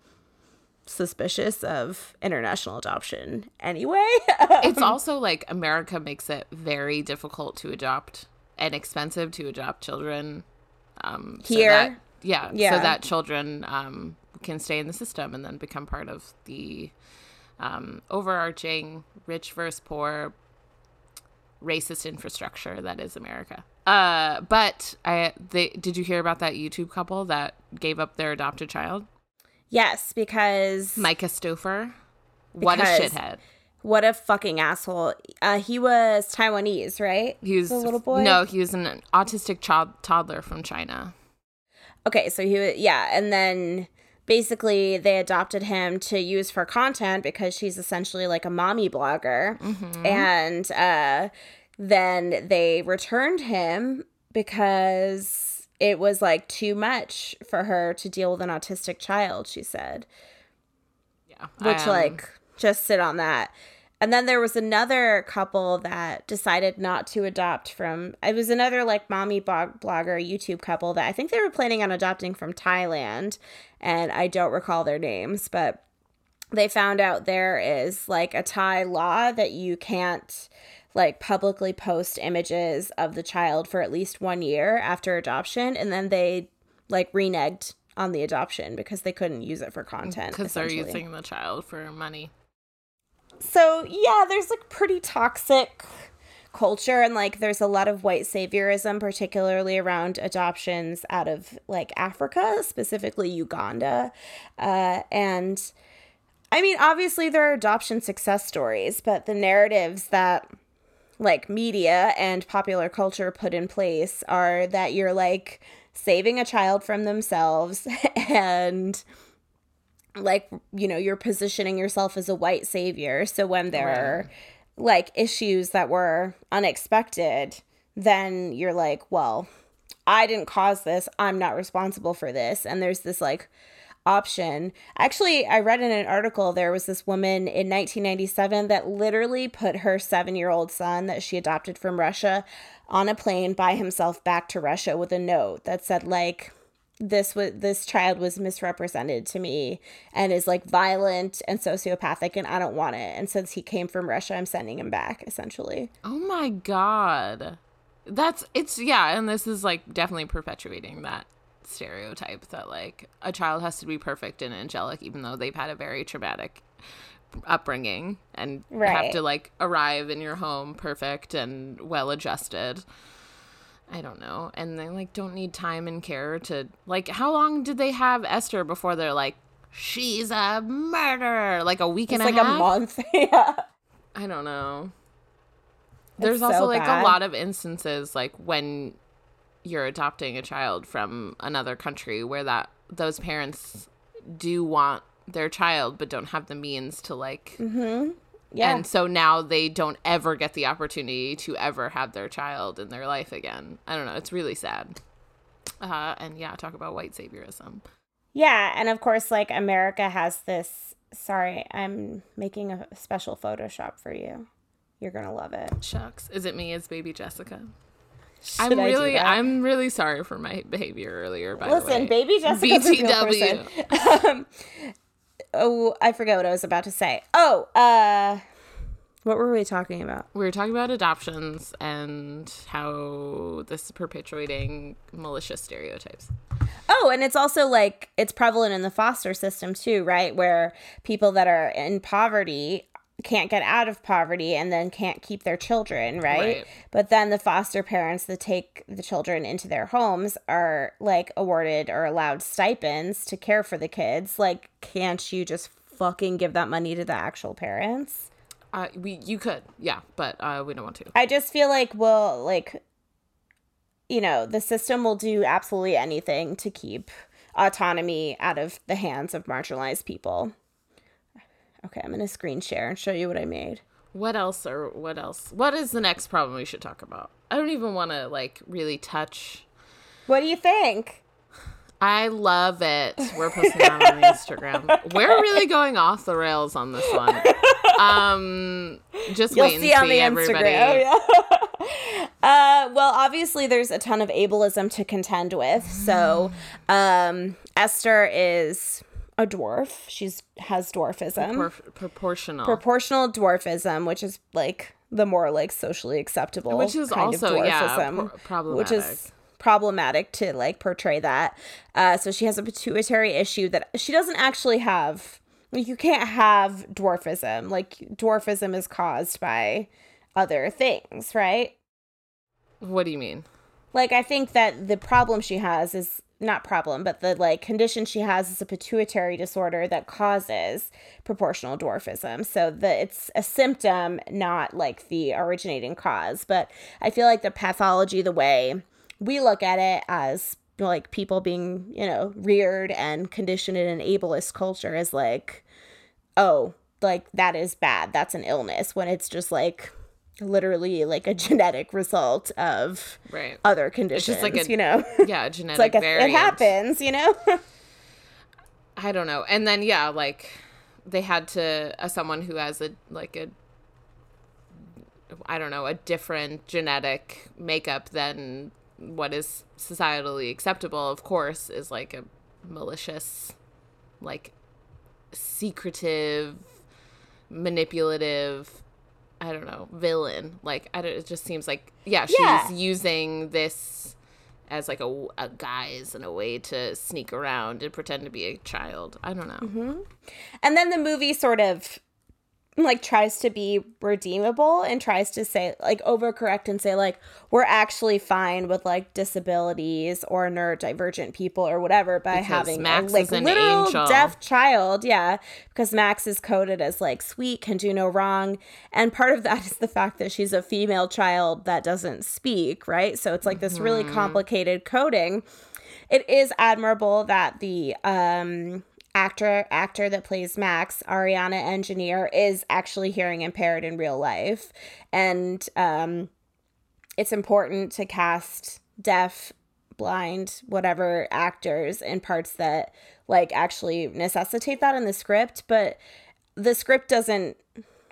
suspicious of international adoption anyway it's also like America makes it very difficult to adopt and expensive to adopt children. Um, so Here? that- yeah, Yeah. so that children um, can stay in the system and then become part of the um, overarching rich versus poor racist infrastructure that is America. Uh, but I, they did you hear about that YouTube couple that gave up their adopted child, yes because Myka Stauffer? What a shithead! what a fucking asshole uh he was taiwanese right He was a little boy No, he was an autistic child toddler from China. Okay, so he was yeah, and then basically they adopted him to use for content because she's essentially like a mommy blogger. And uh then they returned him because it was like too much for her to deal with an autistic child, she said. Yeah, Which um, like just sit on that. And then there was another couple that decided not to adopt from. It was another like mommy blog, blogger YouTube couple that I think they were planning on adopting from Thailand, and I don't recall their names, but they found out there is like a Thai law that you can't like publicly post images of the child for at least one year after adoption, and then they like reneged on the adoption because they couldn't use it for content because they're using the child for money. So yeah there's like pretty toxic culture and like there's a lot of white saviorism particularly around adoptions out of like africa specifically uganda. Uh, and i mean obviously there are adoption success stories but the narratives that like media and popular culture put in place are that you're like saving a child from themselves and like you know you're positioning yourself as a white savior. So when there are like issues that were unexpected then you're like well i didn't cause this. I'm not responsible for this. And there's this like option. Actually i read in an article there was this woman in 1997 that literally put her seven year old son that she adopted from russia on a plane by himself back to russia with a note that said like this was this child was misrepresented to me and is like violent and sociopathic and I don't want it. And since he came from Russia, I'm sending him back essentially. Oh my god. That's it's yeah, and this is like definitely perpetuating that stereotype that like a child has to be perfect and angelic even though they've had a very traumatic upbringing and have to like arrive in your home perfect and well adjusted. I don't know. And they like don't need time and care to like how long did they have Esther before they're like she's a murderer? Like a week It's and like a a month. yeah. I don't know. There's It's also so like bad. a lot of instances like when you're adopting a child from another country where that those parents do want their child but don't have the means to like mm-hmm. Yeah. and so now they don't ever get the opportunity to ever have their child in their life again. I don't know, it's really sad. Uh and yeah, talk about white saviorism. Yeah, and of course, like America has this. Sorry, I'm making a special Photoshop for you. You're gonna love it. Shucks. Is it me as baby Jessica? Should I'm really? I'm really sorry for my behavior earlier by the Listen, way. baby Jessica's a real BTW. um, oh, I forgot what I was about to say. Oh, uh, what were we talking about? We were talking about adoptions and how this is perpetuating malicious stereotypes. Oh, and it's also like it's prevalent in the foster system too, right? Where people that are in poverty can't get out of poverty and then can't keep their children, right? Right. But then the foster parents that take the children into their homes are like awarded or allowed stipends to care for the kids. Like, can't you just fucking give that money to the actual parents? Uh, we you could, yeah, but uh, we don't want to. I just feel like we'll like you know, the system will do absolutely anything to keep autonomy out of the hands of marginalized people. Okay, I'm gonna screen share and show you what I made. What else or what else? What is the next problem we should talk about? I don't even want to like really touch. What do you think? I love it. We're posting on Instagram. We're really going off the rails on this one. Um, just You'll wait and see see, on the everybody. Instagram. Yeah. uh, well, obviously, there's a ton of ableism to contend with. So, um, Esther is a dwarf. She's has dwarfism. Por- proportional. proportional dwarfism, which is like the more like socially acceptable, Which is kind also, of yeah, dwarfism, pro- problematic. which is problematic to like portray that. Uh, so she has a pituitary issue that she doesn't actually have. Like you can't have dwarfism. Like dwarfism is caused by other things, right? what do you mean? Like I think that the problem she has is not problem, but the like condition she has is a pituitary disorder that causes proportional dwarfism. So the it's a symptom, not like the originating cause. But I feel like the pathology, the way we look at it as like people being, you know, reared and conditioned in an ableist culture is like, oh, like that is bad. That's an illness when it's just like literally like a genetic result of Right. other conditions, just like a- you know. Yeah, a genetic it's like a, variant. it happens, you know. I don't know. And then yeah, like they had to as someone who has a like a I don't know, a different genetic makeup than what is societally acceptable, of course, is like a malicious like secretive manipulative I don't know, villain. Like I don't, it just seems like yeah, she's Yeah. using this as like a, a guise and a way to sneak around and pretend to be a child. I don't know. Mm-hmm. and then the movie sort of like tries to be redeemable and tries to say like overcorrect and say like we're actually fine with like disabilities or neurodivergent people or whatever by Because having Max a like literal angel. deaf child. Yeah. Because max is coded as like sweet can do no wrong. And part of that is the fact that she's a female child that doesn't speak right? So it's like this really Mm-hmm. complicated coding. It is admirable that the um actor actor that plays Max, Aryana Engineer, is actually hearing impaired in real life. And um it's important to cast deaf, blind, whatever actors in parts that like actually necessitate that in the script, but the script doesn't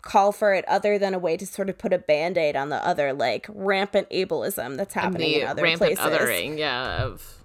call for it other than a way to sort of put a band-aid on the other like rampant ableism that's happening in other rampant places. othering, yeah. Of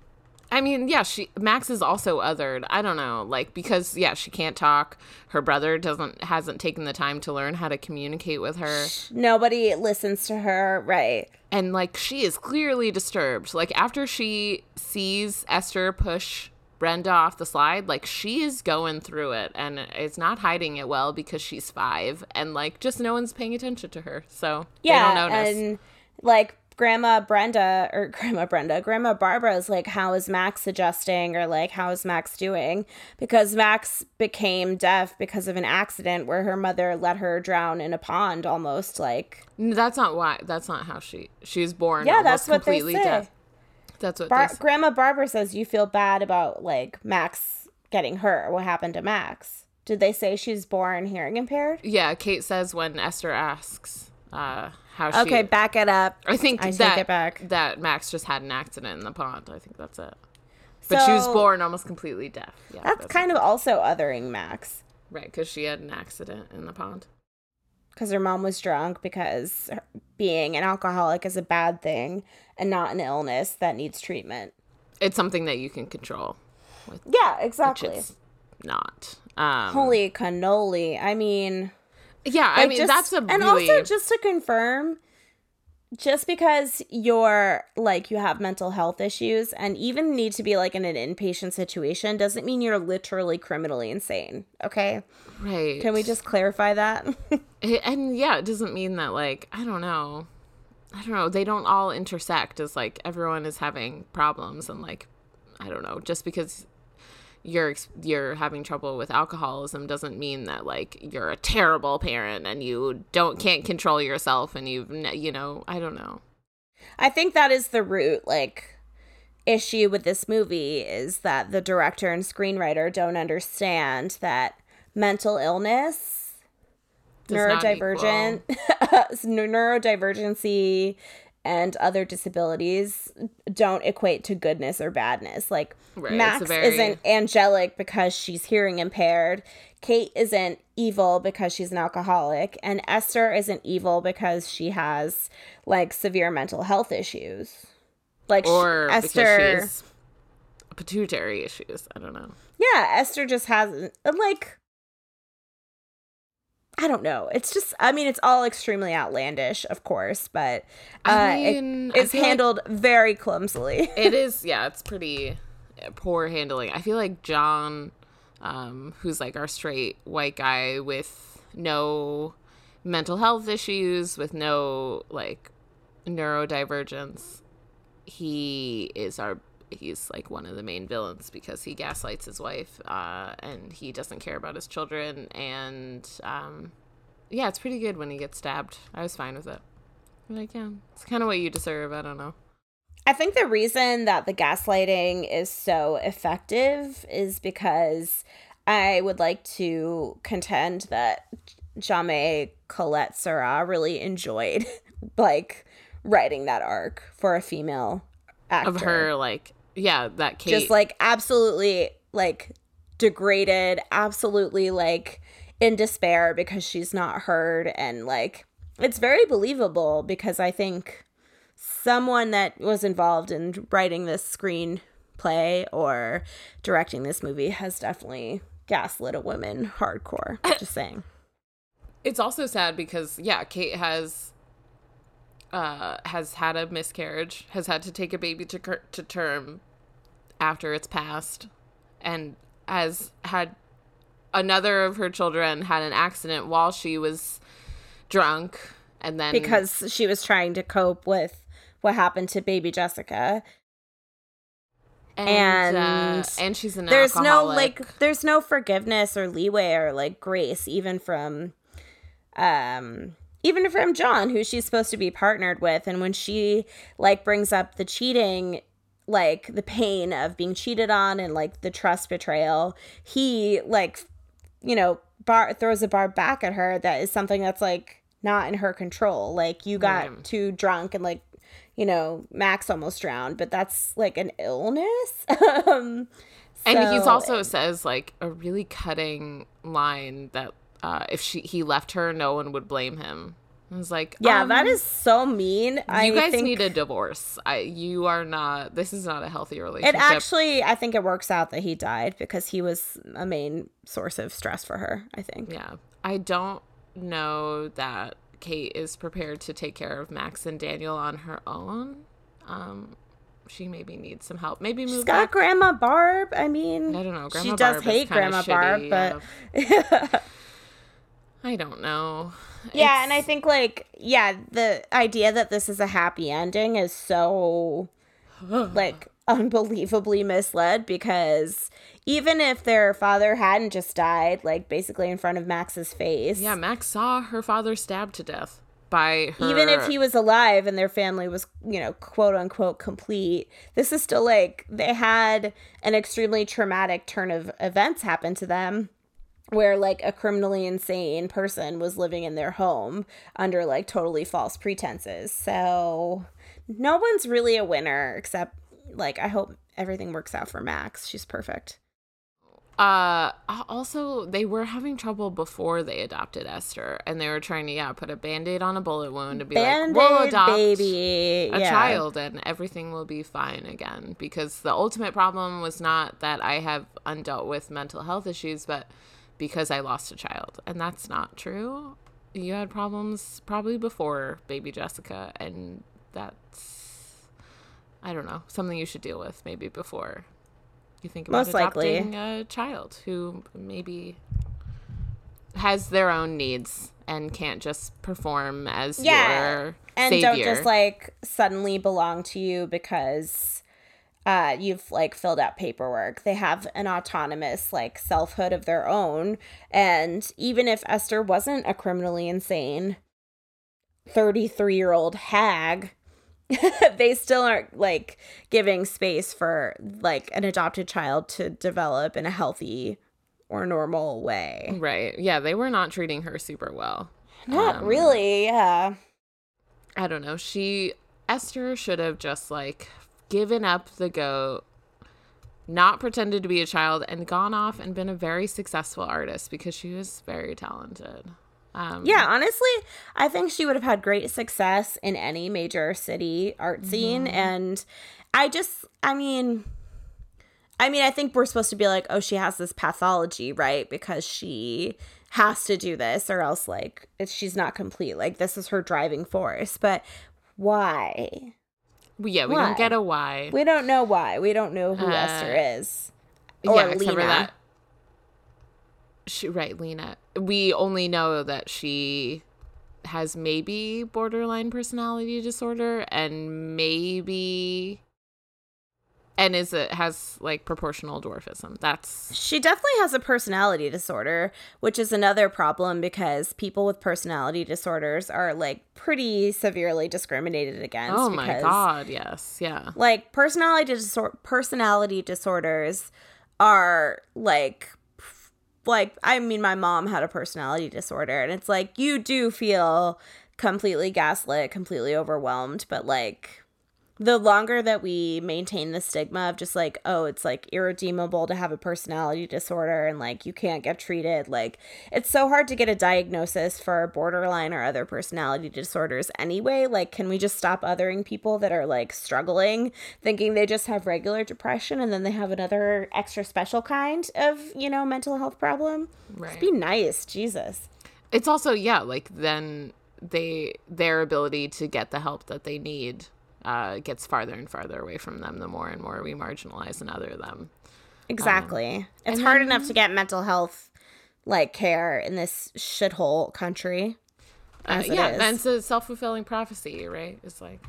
I mean, yeah, she Max is also othered. I don't know, like because yeah, she can't talk. Her brother doesn't hasn't taken the time to learn how to communicate with her. Nobody listens to her, right? And like she is clearly disturbed. Like after she sees Esther push Brenda off the slide, like she is going through it and is not hiding it well because she's 5 and like just no one's paying attention to her. So Yeah, they don't notice. and like Grandma Brenda or Grandma Brenda, Grandma Barbara is like, "How is Max adjusting?" or like, "How is Max doing?" Because Max became deaf because of an accident where her mother let her drown in a pond, almost like. That's not why. That's not how she she was born. Yeah, that's what they completely say. deaf. That's what Bar- they. Grandma Barbara says you feel bad about like Max getting hurt. What happened to Max? Did they say she's born hearing impaired? Yeah, Kate says when Esther asks uh, how she. Okay, back it up. I think I take that it back. that Max just had an accident in the pond. I think that's it. But she was born almost completely deaf. Yeah, That's kind of also othering Max. right because she had an accident in the pond. because her mom was drunk because being an alcoholic is a bad thing and not an illness that needs treatment. It's something that you can control, Yeah, which exactly. it's not. Um, Holy cannoli. I mean, yeah, I mean just- that's a and really also just to confirm just because you're like you have mental health issues and even need to be like in an inpatient situation doesn't mean you're literally criminally insane okay right. can we just clarify that eh, and yeah, it doesn't mean that like I don't know. I don't know. They don't all intersect as like everyone is having problems and like I don't know. Just because you're you're having trouble with alcoholism doesn't mean that like you're a terrible parent and you don't can't control yourself and you've you know I don't know. I think that is the root like issue with this movie is that the director and screenwriter don't understand that mental illness Does neurodivergent neurodivergency and other disabilities don't equate to goodness or badness like Right, max very- isn't angelic because she's hearing impaired kate isn't evil because she's an alcoholic and esther isn't evil because she has like severe mental health issues like Or esther she has pituitary issues. I don't know. yeah esther just has like i don't know. It's just i mean it's all extremely outlandish of course but uh I it- mean, I it's like- handled very clumsily. It is yeah it's pretty poor handling. I feel like john um who's like our straight white guy with no mental health issues with no like neurodivergence he is our he's like one of the main villains because he gaslights his wife uh and he doesn't care about his children and um yeah it's pretty good when he gets stabbed. I was fine with it. I'm like yeah it's kind of what you deserve. I don't know. I think the reason that the gaslighting is so effective is because I would like to contend that Jamais Colette Serra really enjoyed like writing that arc for a female actor. of her like yeah that Kate just like absolutely like degraded, absolutely like in despair because she's not heard and like it's very believable because I think someone that was involved in writing this screenplay or directing this movie has definitely gaslit a woman hardcore. Just saying. it's also sad because yeah Kate has uh has had a miscarriage has had to take a baby to cur- to term after it's passed and has had another of her children had an accident while she was drunk and then Because she was trying to cope with what happened to baby Jessica. and uh, and and she's an there's no like there's no forgiveness or leeway or like grace even from um even from John who she's supposed to be partnered with and when she like brings up the cheating like the pain of being cheated on and like the trust betrayal he like you know bar throws a bar back at her that is something that's like not in her control. Like you got too drunk and like you know max almost drowned but that's like an illness? Um And he so- also says like a really cutting line that uh, if she he left her, no one would blame him. I was like, Yeah, um, that is so mean. I You guys think need a divorce. I, you are not. This is not a healthy relationship. it actually I think it works out that he died because he was a main source of stress for her, I think. Yeah. I don't know that Kate is prepared to take care of Max and Daniel on her own. Um, she maybe needs some help. Maybe move She's got back. Grandma Barb. I mean, I don't know. Grandma she does Barb hate Grandma shitty, Barb, but I don't know. yeah, and I think like yeah, the idea that this is a happy ending is so like unbelievably misled because even if their father hadn't just died like basically in front of Max's face. yeah, Max saw her father stabbed to death by her. Even if he was alive and their family was, you know, quote unquote complete, this is still like they had an extremely traumatic turn of events happen to them where like a criminally insane person was living in their home under like totally false pretenses. So no one's really a winner except like I hope everything works out for Max. She's perfect. Uh, also, they were having trouble before they adopted Esther, and they were trying to yeah put a band-aid on a bullet wound to be Band-Aid like, we'll adopt baby. a yeah. child, and everything will be fine again. Because the ultimate problem was not that I have undealt with mental health issues, but because I lost a child, and that's not true. You had problems probably before baby Jessica, and that's I don't know something you should deal with maybe before you think about Most likely. adopting a child who maybe has their own needs and can't just perform as Yeah, your and savior. don't just like suddenly belong to you because uh, you've like filled out paperwork. They have an autonomous like selfhood of their own, and even if Esther wasn't a criminally insane thirty-three-year-old hag. they still aren't like giving space for like an adopted child to develop in a healthy or normal way. Right. Yeah, they were not treating her super well. Not Um, really, yeah. I don't know. She Esther should have just like given up the goat, not pretended to be a child, and gone off and been a very successful artist because she was very talented. Um, Yeah, honestly, I think she would have had great success in any major city art scene. And I just, I mean, I mean, I think we're supposed to be like, oh, she has this pathology, right? Because she has to do this, or else, like, it's, she's not complete. Like, this is her driving force. But why? Yeah, we Why? don't get a why. We don't know why. We don't know who Uh, Esther is. Or yeah, Lena. that. She right, Lena. We only know that she has maybe borderline personality disorder and maybe and is it has like proportional dwarfism. That's She definitely has a personality disorder, which is another problem because people with personality disorders are like pretty severely discriminated against. oh my because, god, yes, yeah. Like personality disor- personality disorders are like like I mean my mom had a personality disorder and it's like you do feel completely gaslit, completely overwhelmed, but like the longer that we maintain the stigma of just like oh it's like irredeemable to have a personality disorder and like you can't get treated like it's so hard to get a diagnosis for borderline or other personality disorders anyway. Like can we just stop othering people that are like struggling thinking they just have regular depression and then they have another extra special kind of you know mental health problem? Right. be nice jesus. It's also yeah, like then they their ability to get the help that they need uh, gets farther and farther away from them the more and more we marginalize and other them. exactly it's hard then- enough to get mental health like care in this shithole country Uh, yeah, then it's a self fulfilling prophecy, right? It's like,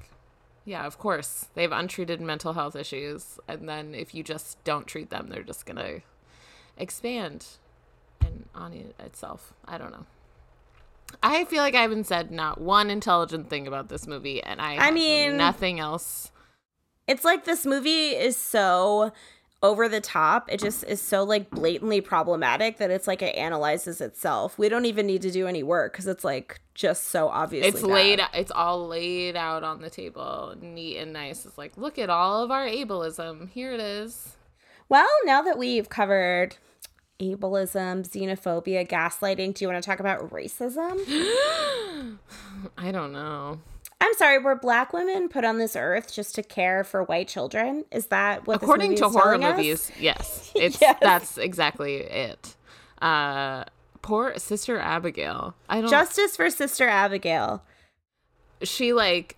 yeah, of course they have untreated mental health issues, and then if you just don't treat them, they're just gonna expand and on it itself. I don't know. I feel like I haven't said not one intelligent thing about this movie, and I, I mean- nothing else. it's like this movie is so over the top it just is so like blatantly problematic that it's like it analyzes itself we don't even need to do any work because it's like just so obvious. It's bad. laid. It's all laid out on the table, neat and nice. It's like, look at all of our ableism. Here it is. well now that we've covered ableism xenophobia gaslighting do you want to talk about racism I don't know. I'm sorry, were black women put on this earth just to care for white children? Is that what According this to is horror telling us? movies, yes. It's Yes. that's exactly it. Uh poor sister Abigail. I don't Justice for Sister Abigail. she like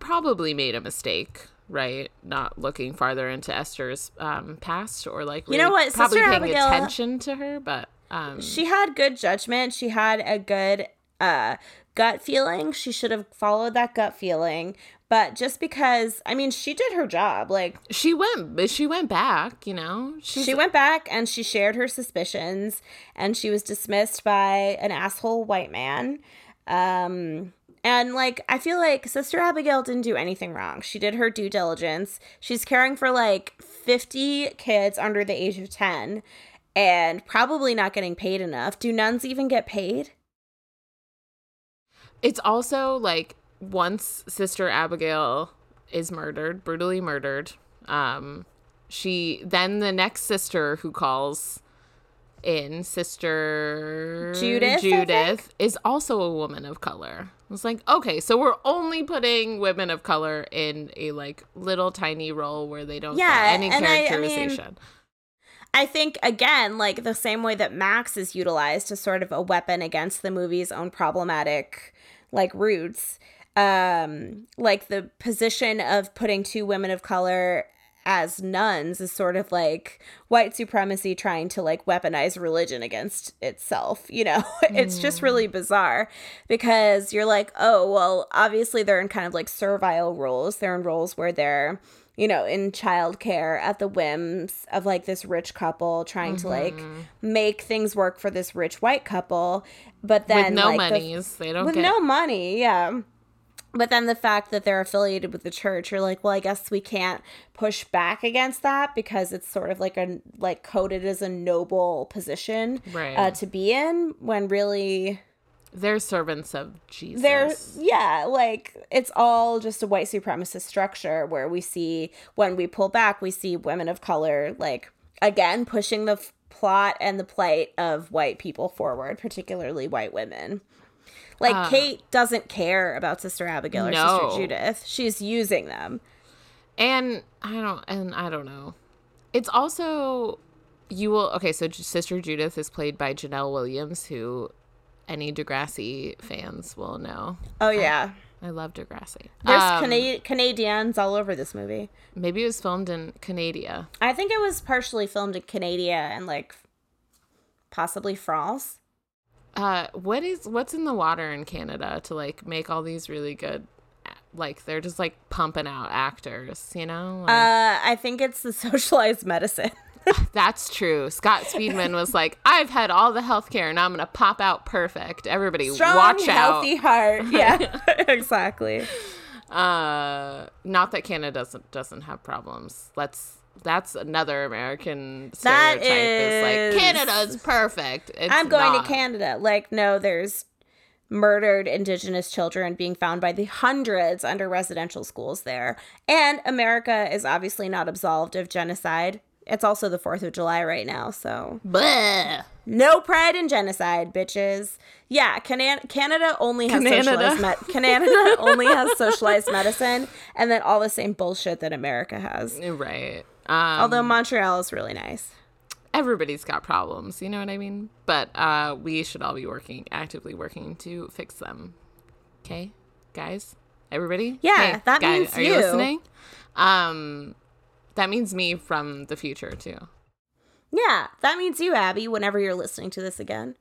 probably made a mistake, right? Not looking farther into Esther's um past or like You know what? probably Sister paying Abigail- attention to her, but um She had good judgment. She had a good uh, gut feeling. She should have followed that gut feeling. But just because, I mean, she did her job. Like, she went she went back, you know. She's, she went back and she shared her suspicions, and she was dismissed by an asshole white man. Um, and like, I feel like Sister Abigail didn't do anything wrong. She did her due diligence. She's caring for like 50 kids under the age of 10 and probably not getting paid enough. Do nuns even get paid? It's also like once Sister Abigail is murdered, brutally murdered, um, she then the next sister who calls in, Sister Judith, Judith is also a woman of color. It's like, okay, so we're only putting women of color in a like little tiny role where they don't Yeah, get any and I- I mean, characterization. I think again, like the same way that Max is utilized as sort of a weapon against the movie's own problematic like roots. Um, like the position of putting two women of color as nuns is sort of like white supremacy trying to like weaponize religion against itself, you know? it's just mm. really bizarre because you're like, oh, well, obviously they're in kind of like servile roles. They're in roles where they're you know, in childcare at the whims of like this rich couple trying to like mm-hmm. make things work for this rich white couple, but then With no like, the- monies, they don't with get no money, yeah. But then the fact that they're affiliated with the church, you're like, well, I guess we can't push back against that because it's sort of like a like coded as a noble position Right. uh, to be in when really they're servants of Jesus. they're yeah like it's all just a white supremacist structure where we see when we pull back we see women of color like again pushing the f- plot and the plight of white people forward particularly white women like kate doesn't care about sister abigail or No. sister judith she's using them and I don't and I don't know. It's also you will okay. So Sister Judith is played by Genelle Williams, who any Degrassi fans will know. oh yeah I love Degrassi. there's Um, Cana- canadians all over this movie maybe it was filmed in Canada. i think it was partially filmed in canada and like possibly france Uh, what is what's in the water in Canada to like make all these really good? Like they're just like pumping out actors, you know. Like, uh i think it's the socialized medicine That's true. Scott Speedman was like, "I've had all the health care, and I'm gonna pop out perfect. Everybody, strong, watch out." healthy out." heart. Yeah, exactly. Uh, not that Canada doesn't doesn't have problems. Let's. That's another American stereotype. Is, is- like Canada's perfect. It's I'm going not. to Canada. Like, no, there's murdered Indigenous children being found by the hundreds under residential schools there, and America is obviously not absolved of genocide. It's also the Fourth of July right now, so Bleh. no pride in genocide, bitches. Yeah, Cana- Canada only has Canada. socialized med- Canada only has socialized medicine, and then all the same bullshit that America has. Right. Um, Although Montreal is really nice. everybody's got problems, you know what I mean? But uh, we should all be working actively working to fix them. Okay, guys, everybody. Yeah, Hey, that guy, means are you you. listening? Um, that means me from the future too. Yeah, that means you, Abby, whenever you're listening to this again.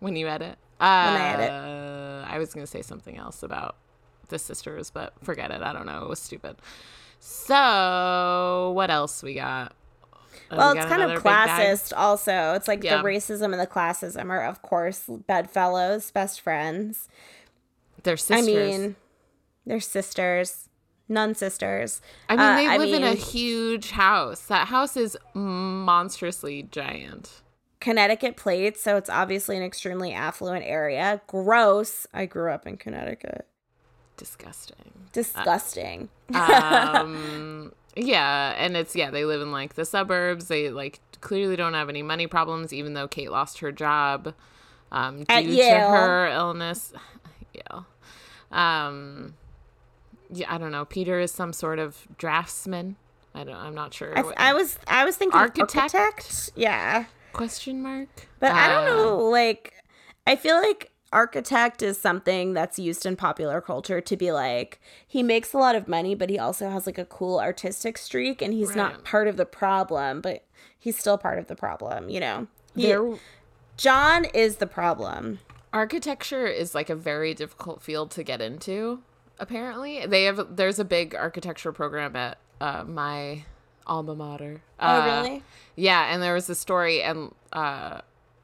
When you edit. Uh, When I edit. I was gonna say something else about the sisters, but forget it. I don't know. It was stupid. So what else we got? Uh, Well, we it's got kind of another big bag? classist, also. It's like Yeah. the racism and the classism are, of course, bedfellows, best friends. They're sisters. I mean, they're sisters, nun sisters. I mean, Uh, they I live in a huge house. That house is monstrously giant. Connecticut plates, so it's obviously an extremely affluent area. Gross. I grew up in Connecticut. Disgusting. Disgusting. um, yeah, and it's yeah, they live in like the suburbs. They like clearly don't have any money problems, even though Kate lost her job um, due to her illness. Yeah. Um yeah, I don't know. Peter is some sort of draftsman. I don't I'm not sure. I, th- I was I was thinking Architect? architect. Yeah. question mark. But I don't Uh, know, like I feel like architect is something that's used in popular culture to be like he makes a lot of money but he also has like a cool artistic streak and he's not part of the problem but he's still part of the problem, you know. He, There John is the problem. architecture is like a very difficult field to get into apparently they have there's a big architecture program at uh, my alma mater Oh, Uh, really? yeah and there was a story and uh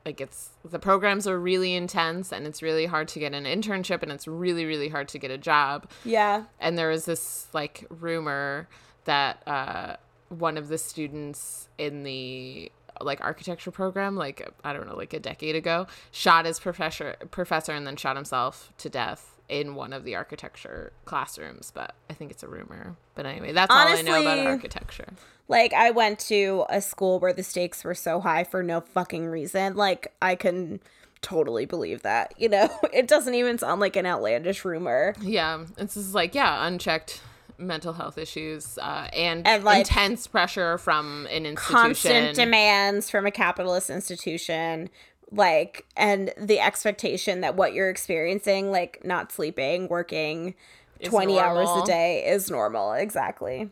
like it's the programs are really intense and it's really hard to get an internship and it's really really hard to get a job Yeah. and there was this like rumor that uh one of the students in the like architecture program like i don't know like a decade ago shot his professor professor and then shot himself to death in one of the architecture classrooms but i think it's a rumor but anyway that's all i know about architecture Like I went to a school where the stakes were so high for no fucking reason. Like I can totally believe that. You know, it doesn't even sound like an outlandish rumor. yeah it's just like yeah unchecked mental health issues uh, and, And, like, intense pressure from an institution Constant demands from a capitalist institution like and the expectation that what you're experiencing like not sleeping, working Is 20 hours a day is normal. Exactly.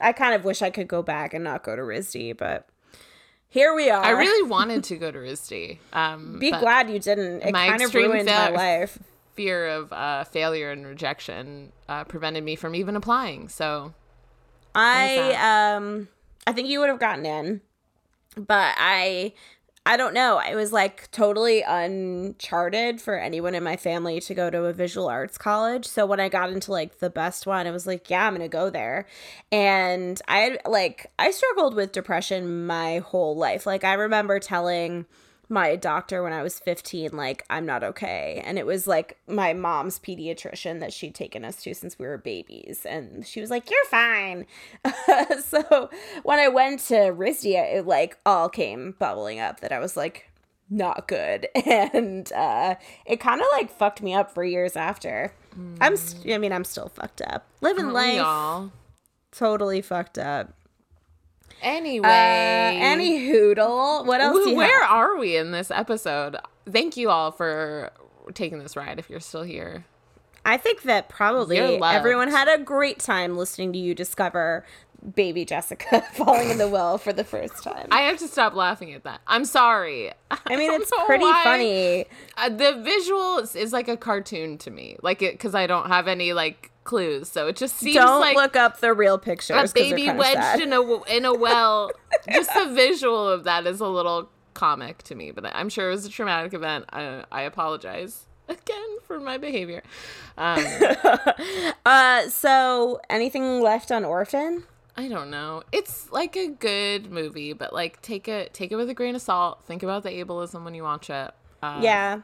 I kind of wish I could go back and not go to RISD, but here we are. i really wanted to go to RISD. um be glad you didn't. It my kind of ruined my life. fear of uh, failure and rejection uh, prevented me from even applying. So I um I think you would have gotten in. But I I don't know. I was like totally uncharted for anyone in my family to go to a visual arts college. So when I got into like the best one, I was like, yeah, I'm going to go there. And I like I struggled with depression my whole life. Like I remember telling my doctor when I was 15 like I'm not okay. And it was like my mom's pediatrician that she'd taken us to since we were babies. And she was like you're fine. So when I went to RISD it like all came bubbling up that I was like not good. And uh it kind of like fucked me up for years after. I'm st- I mean I'm still fucked up. Living aren't life all? totally fucked up Anyway, uh, any hoodle what else where have? are we in this episode? Thank you all for taking this ride. If you're still here, I think that probably everyone had a great time listening to you discover baby Jessica falling in the well for the first time. I, I have to stop laughing at that. I'm sorry. I, mean, don't it's pretty why. funny. Uh, the visual is, is like a cartoon to me, like it because I don't have any like clues, so it just seems like Don't like look up the real pictures. A baby wedged sad. in a in a well. just the visual of that is a little comic to me, but I'm sure it was a traumatic event. I, I apologize again for my behavior. Um, Uh, so anything left on Orphan? I don't know. It's like a good movie, but like take it take it with a grain of salt. Think about the ableism when you watch it. Uh, yeah.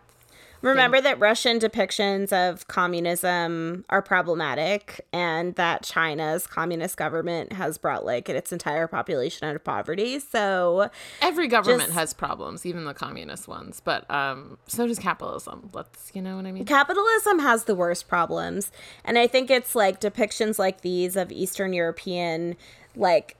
Remember that Russian depictions of communism are problematic and that China's communist government has brought like its entire population out of poverty. So Every government Just- has problems, even the communist ones. But um, so does capitalism. Let's, you know what I mean? capitalism has the worst problems and i think it's like depictions like these of eastern european like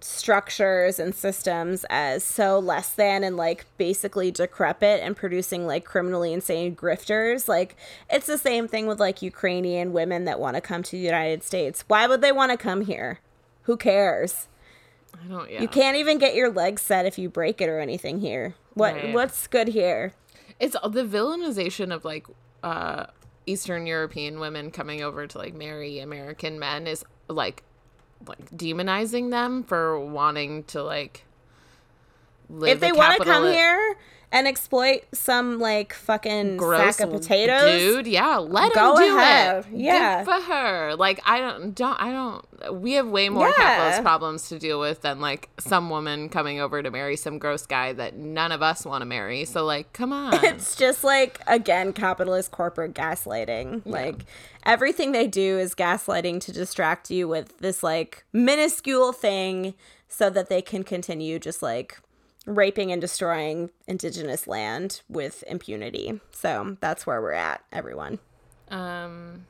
structures and systems as so less than and like basically decrepit and producing like criminally insane grifters like it's the same thing with like ukrainian women that want to come to the united states why would they want to come here who cares I don't. Yeah. you can't even get your legs set if you break it or anything here what Right. what's good here It's the villainization of like uh, Eastern European women coming over to like marry American men is like like demonizing them for wanting to like live if they want to come here and exploit some like fucking gross sack of potatoes, dude yeah let Go him do ahead. it Yeah. good for her like i don't don't i don't we have way more Yeah. capitalist problems to deal with than like some woman coming over to marry some gross guy that none of us want to marry so like come on it's just like again capitalist corporate gaslighting. Like everything they do is gaslighting to distract you with this like minuscule thing so that they can continue just like raping and destroying indigenous land with impunity. So that's where we're at, everyone. Um,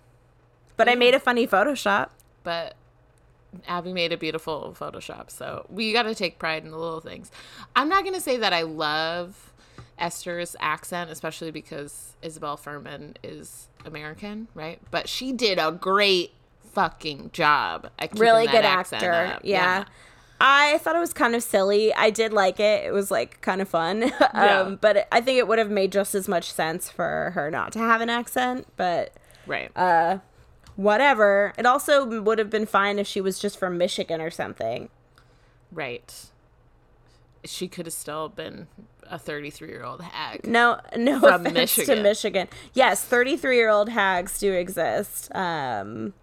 But I made a funny Photoshop. but Abby made a beautiful Photoshop. So we got to take pride in the little things. I'm not going to say that I love Esther's accent, especially because Isabelle Fuhrman is American, right? But she did a great fucking job. Really good accent actor. up. Yeah. I thought it was kind of silly. I did like it. It was like kind of fun. Yeah. um, but I think it would have made just as much sense for her not to have an accent. But Right. Uh, whatever. It also would have been fine if she was just from Michigan or something. right. She could have still been a 33 year old hag. No, no From offense to Michigan. Michigan. Yes, thirty-three-year-old hags do exist. Um,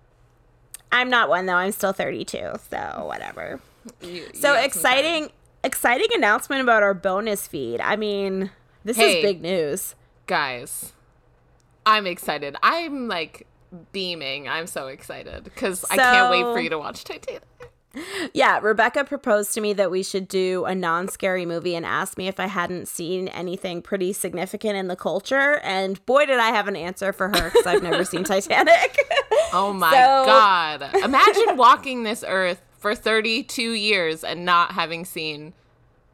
I'm not one though. I'm still thirty-two, so whatever. You- So exciting, exciting announcement about our bonus feed. I mean, this Hey. is big news. Guys, I'm excited. I'm like beaming. I'm so excited because I can't wait for you to watch Titanic. Yeah, Rebecca proposed to me that we should do a non-scary movie and asked me if I hadn't seen anything pretty significant in the culture. And boy, did I have an answer for her because I've never seen Titanic. Oh my So- god. Imagine walking this earth for 32 years and not having seen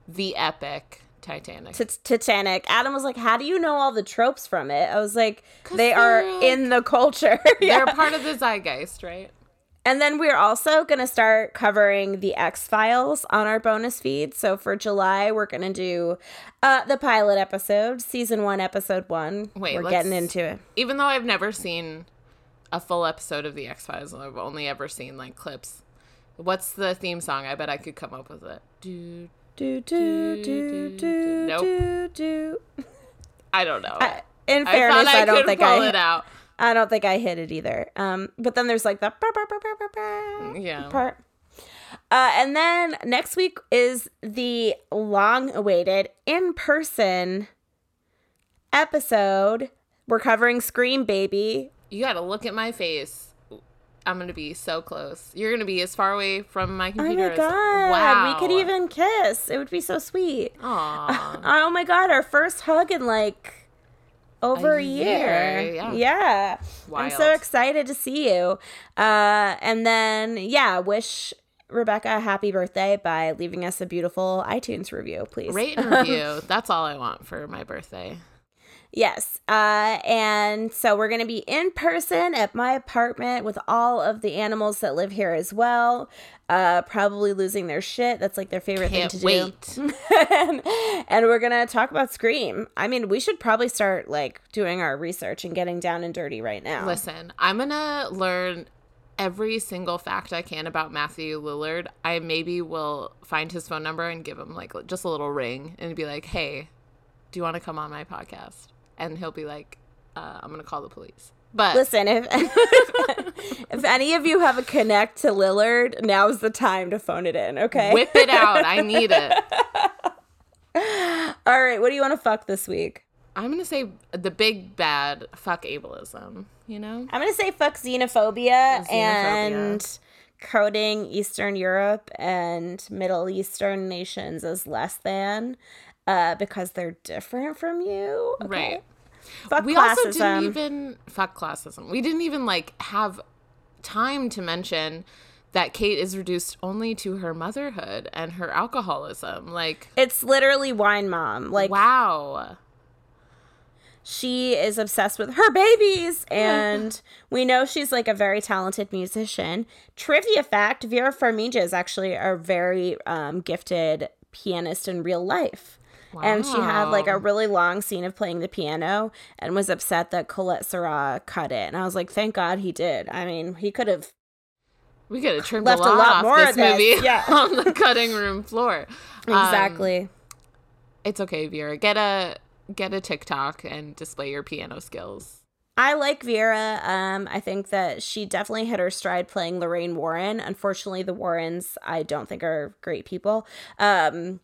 the epic Titanic. T- Titanic. Adam was like, "How do you know all the tropes from it?" I was like, "They are like- in the culture." yeah. They're part of the zeitgeist, right? And then we're also going to start covering the X Files on our bonus feed. So for July, we're going to do uh, the pilot episode, season one, episode one. Wait, we're getting into it. Even though I've never seen a full episode of the X Files, I've only ever seen like clips. What's the theme song? I bet I could come up with it. Do Do do do do Nope. do do. I don't know. I- In fairness, thought I, I, don't think pull I. it out. I don't think I hit it either. Um, but then there's like the brr, brr, brr Yeah. part. Uh, and then next week is the long-awaited in-person episode. We're covering Scream Baby. You got to look at my face. I'm gonna be so close. You're gonna be as far away from my computer. Oh my as- god, Wow. we could even kiss. It would be so sweet. Aw. Oh my god, our first hug in like over a, A year. year, yeah. Yeah. I'm so excited to see you. Uh and then yeah, wish Rebecca a happy birthday by leaving us a beautiful iTunes review, please. Rate and review. That's all I want for my birthday. Yes. Uh, and so we're going to be in person at my apartment with all of the animals that live here as well. Uh, probably losing their shit. That's like their favorite Can't thing to wait. do. and, and we're going to talk about Scream. I mean, we should probably start like doing our research and getting down and dirty right now. Listen, I'm gonna learn every single fact I can about Matthew Lillard. I maybe will find his phone number and give him like just a little ring and be like, "Hey, do you want to come on my podcast?" And he'll be like, uh, "I'm gonna call the police." But Listen, if if any of you have a connect to Lillard, now's the time to phone it in, okay? whip it out. I need it. All right, what do you want to fuck this week? I'm gonna say the big bad fuck ableism. You know? I'm gonna say fuck xenophobia, Xenophobia. and coding Eastern Europe and Middle Eastern nations as less than uh, because they're different from you. Okay? Right. Fuck we classism. also didn't even fuck classism. We didn't even like have time to mention that Kate is reduced only to her motherhood and her alcoholism. Like, it's literally wine mom. Like wow. she is obsessed with her babies and we know she's like a very talented musician trivia fact vera farmiga is actually a very um, gifted pianist in real life and she had like a really long scene of playing the piano and was upset that Collet-Serra cut it and i was like thank god he did i mean he could have We could have trimmed Left a a lot, lot off more this of this, movie yeah. on the cutting room floor. Um, exactly it's okay, Vera. Get a get a TikTok and display your piano skills. I like Vera. Um, I think that she definitely hit her stride playing Lorraine Warren. Unfortunately, the Warrens I don't think are great people. Um,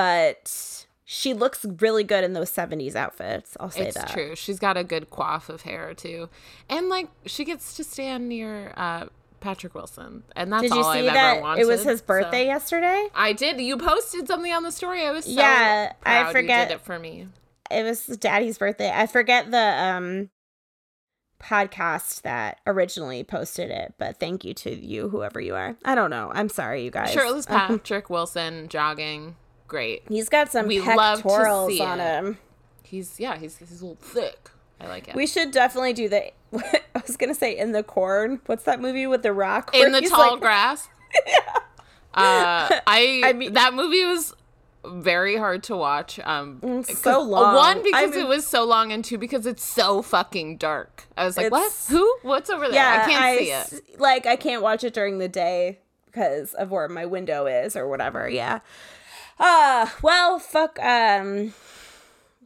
but she looks really good in those '70s outfits. I'll say it's that. true. She's got a good coif of hair too, and like she gets to stand near uh, Patrick Wilson, and that's Did you all see I've that ever wanted. it was his so- birthday yesterday? I did. You posted something on the story. I was so Yeah, I forget- did it for me. It was Daddy's birthday. I forget the um podcast that originally posted it, but thank you to you, whoever you are. I don't know. I'm sorry, you guys. Shirtless Um, Patrick Wilson jogging. Great. He's got some We pectorals on him. He's yeah. He's he's a little thick. I like it. We should definitely do the. I was gonna say in the corn. What's that movie with the rock? in the tall like- grass. Uh, I, I mean- that movie was very hard to watch. Um, so long. One because I mean- it was so long, and two because it's so fucking dark. I was like, what? Who? What's over there? Yeah, I can't see it. Like I can't watch it during the day because of where my window is or whatever. Yeah. Uh well, fuck. Um.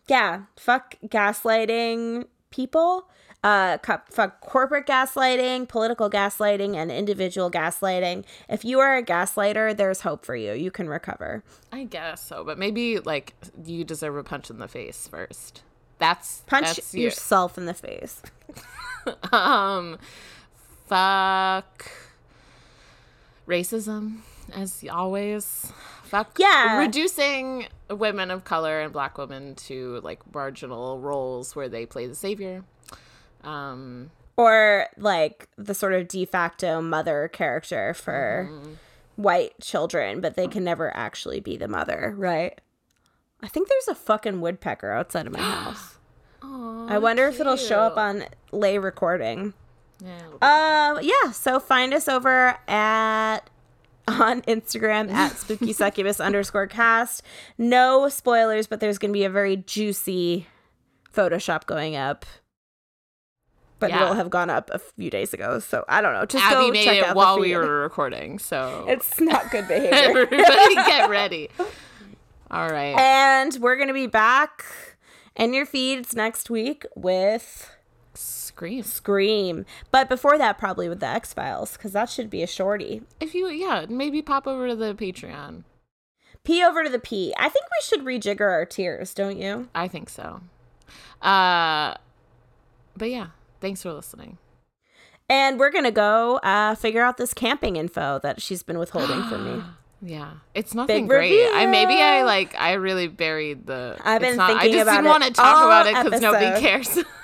Yeah, fuck gaslighting people. Uh, fuck corporate gaslighting, political gaslighting, and individual gaslighting. If you are a gaslighter, there's hope for you. You can recover. I guess so, but maybe like you deserve a punch in the face first. That's Punch that's you. yourself in the face. um fuck racism as always fuck Yeah. reducing women of color and black women to like marginal roles where they play the savior um or like the sort of de facto mother character for white children, but they can never actually be the mother, right? I think there's a fucking woodpecker outside of my house. I wonder if it'll show up on lay recording. yeah, Um, yeah. So find us over at on Instagram at spooky succubus underscore cast. No spoilers, but there's gonna be a very juicy Photoshop going up. But Yeah. it'll have gone up a few days ago, so I don't know. Just abby go made check it out while we were recording so It's not good behavior. everybody get ready all right and we're gonna be back in your feeds next week with scream Scream. But before that, probably with the X Files, because that should be a shorty. if you yeah maybe pop over to the patreon P over to the P. I think we should rejigger our tiers, don't you? i think so uh but yeah thanks for listening And we're gonna go uh, figure out this camping info that she's been withholding from me. Yeah, it's nothing Big great. I maybe I like I really buried the. I've been not, I just about didn't want to talk about it because nobody cares.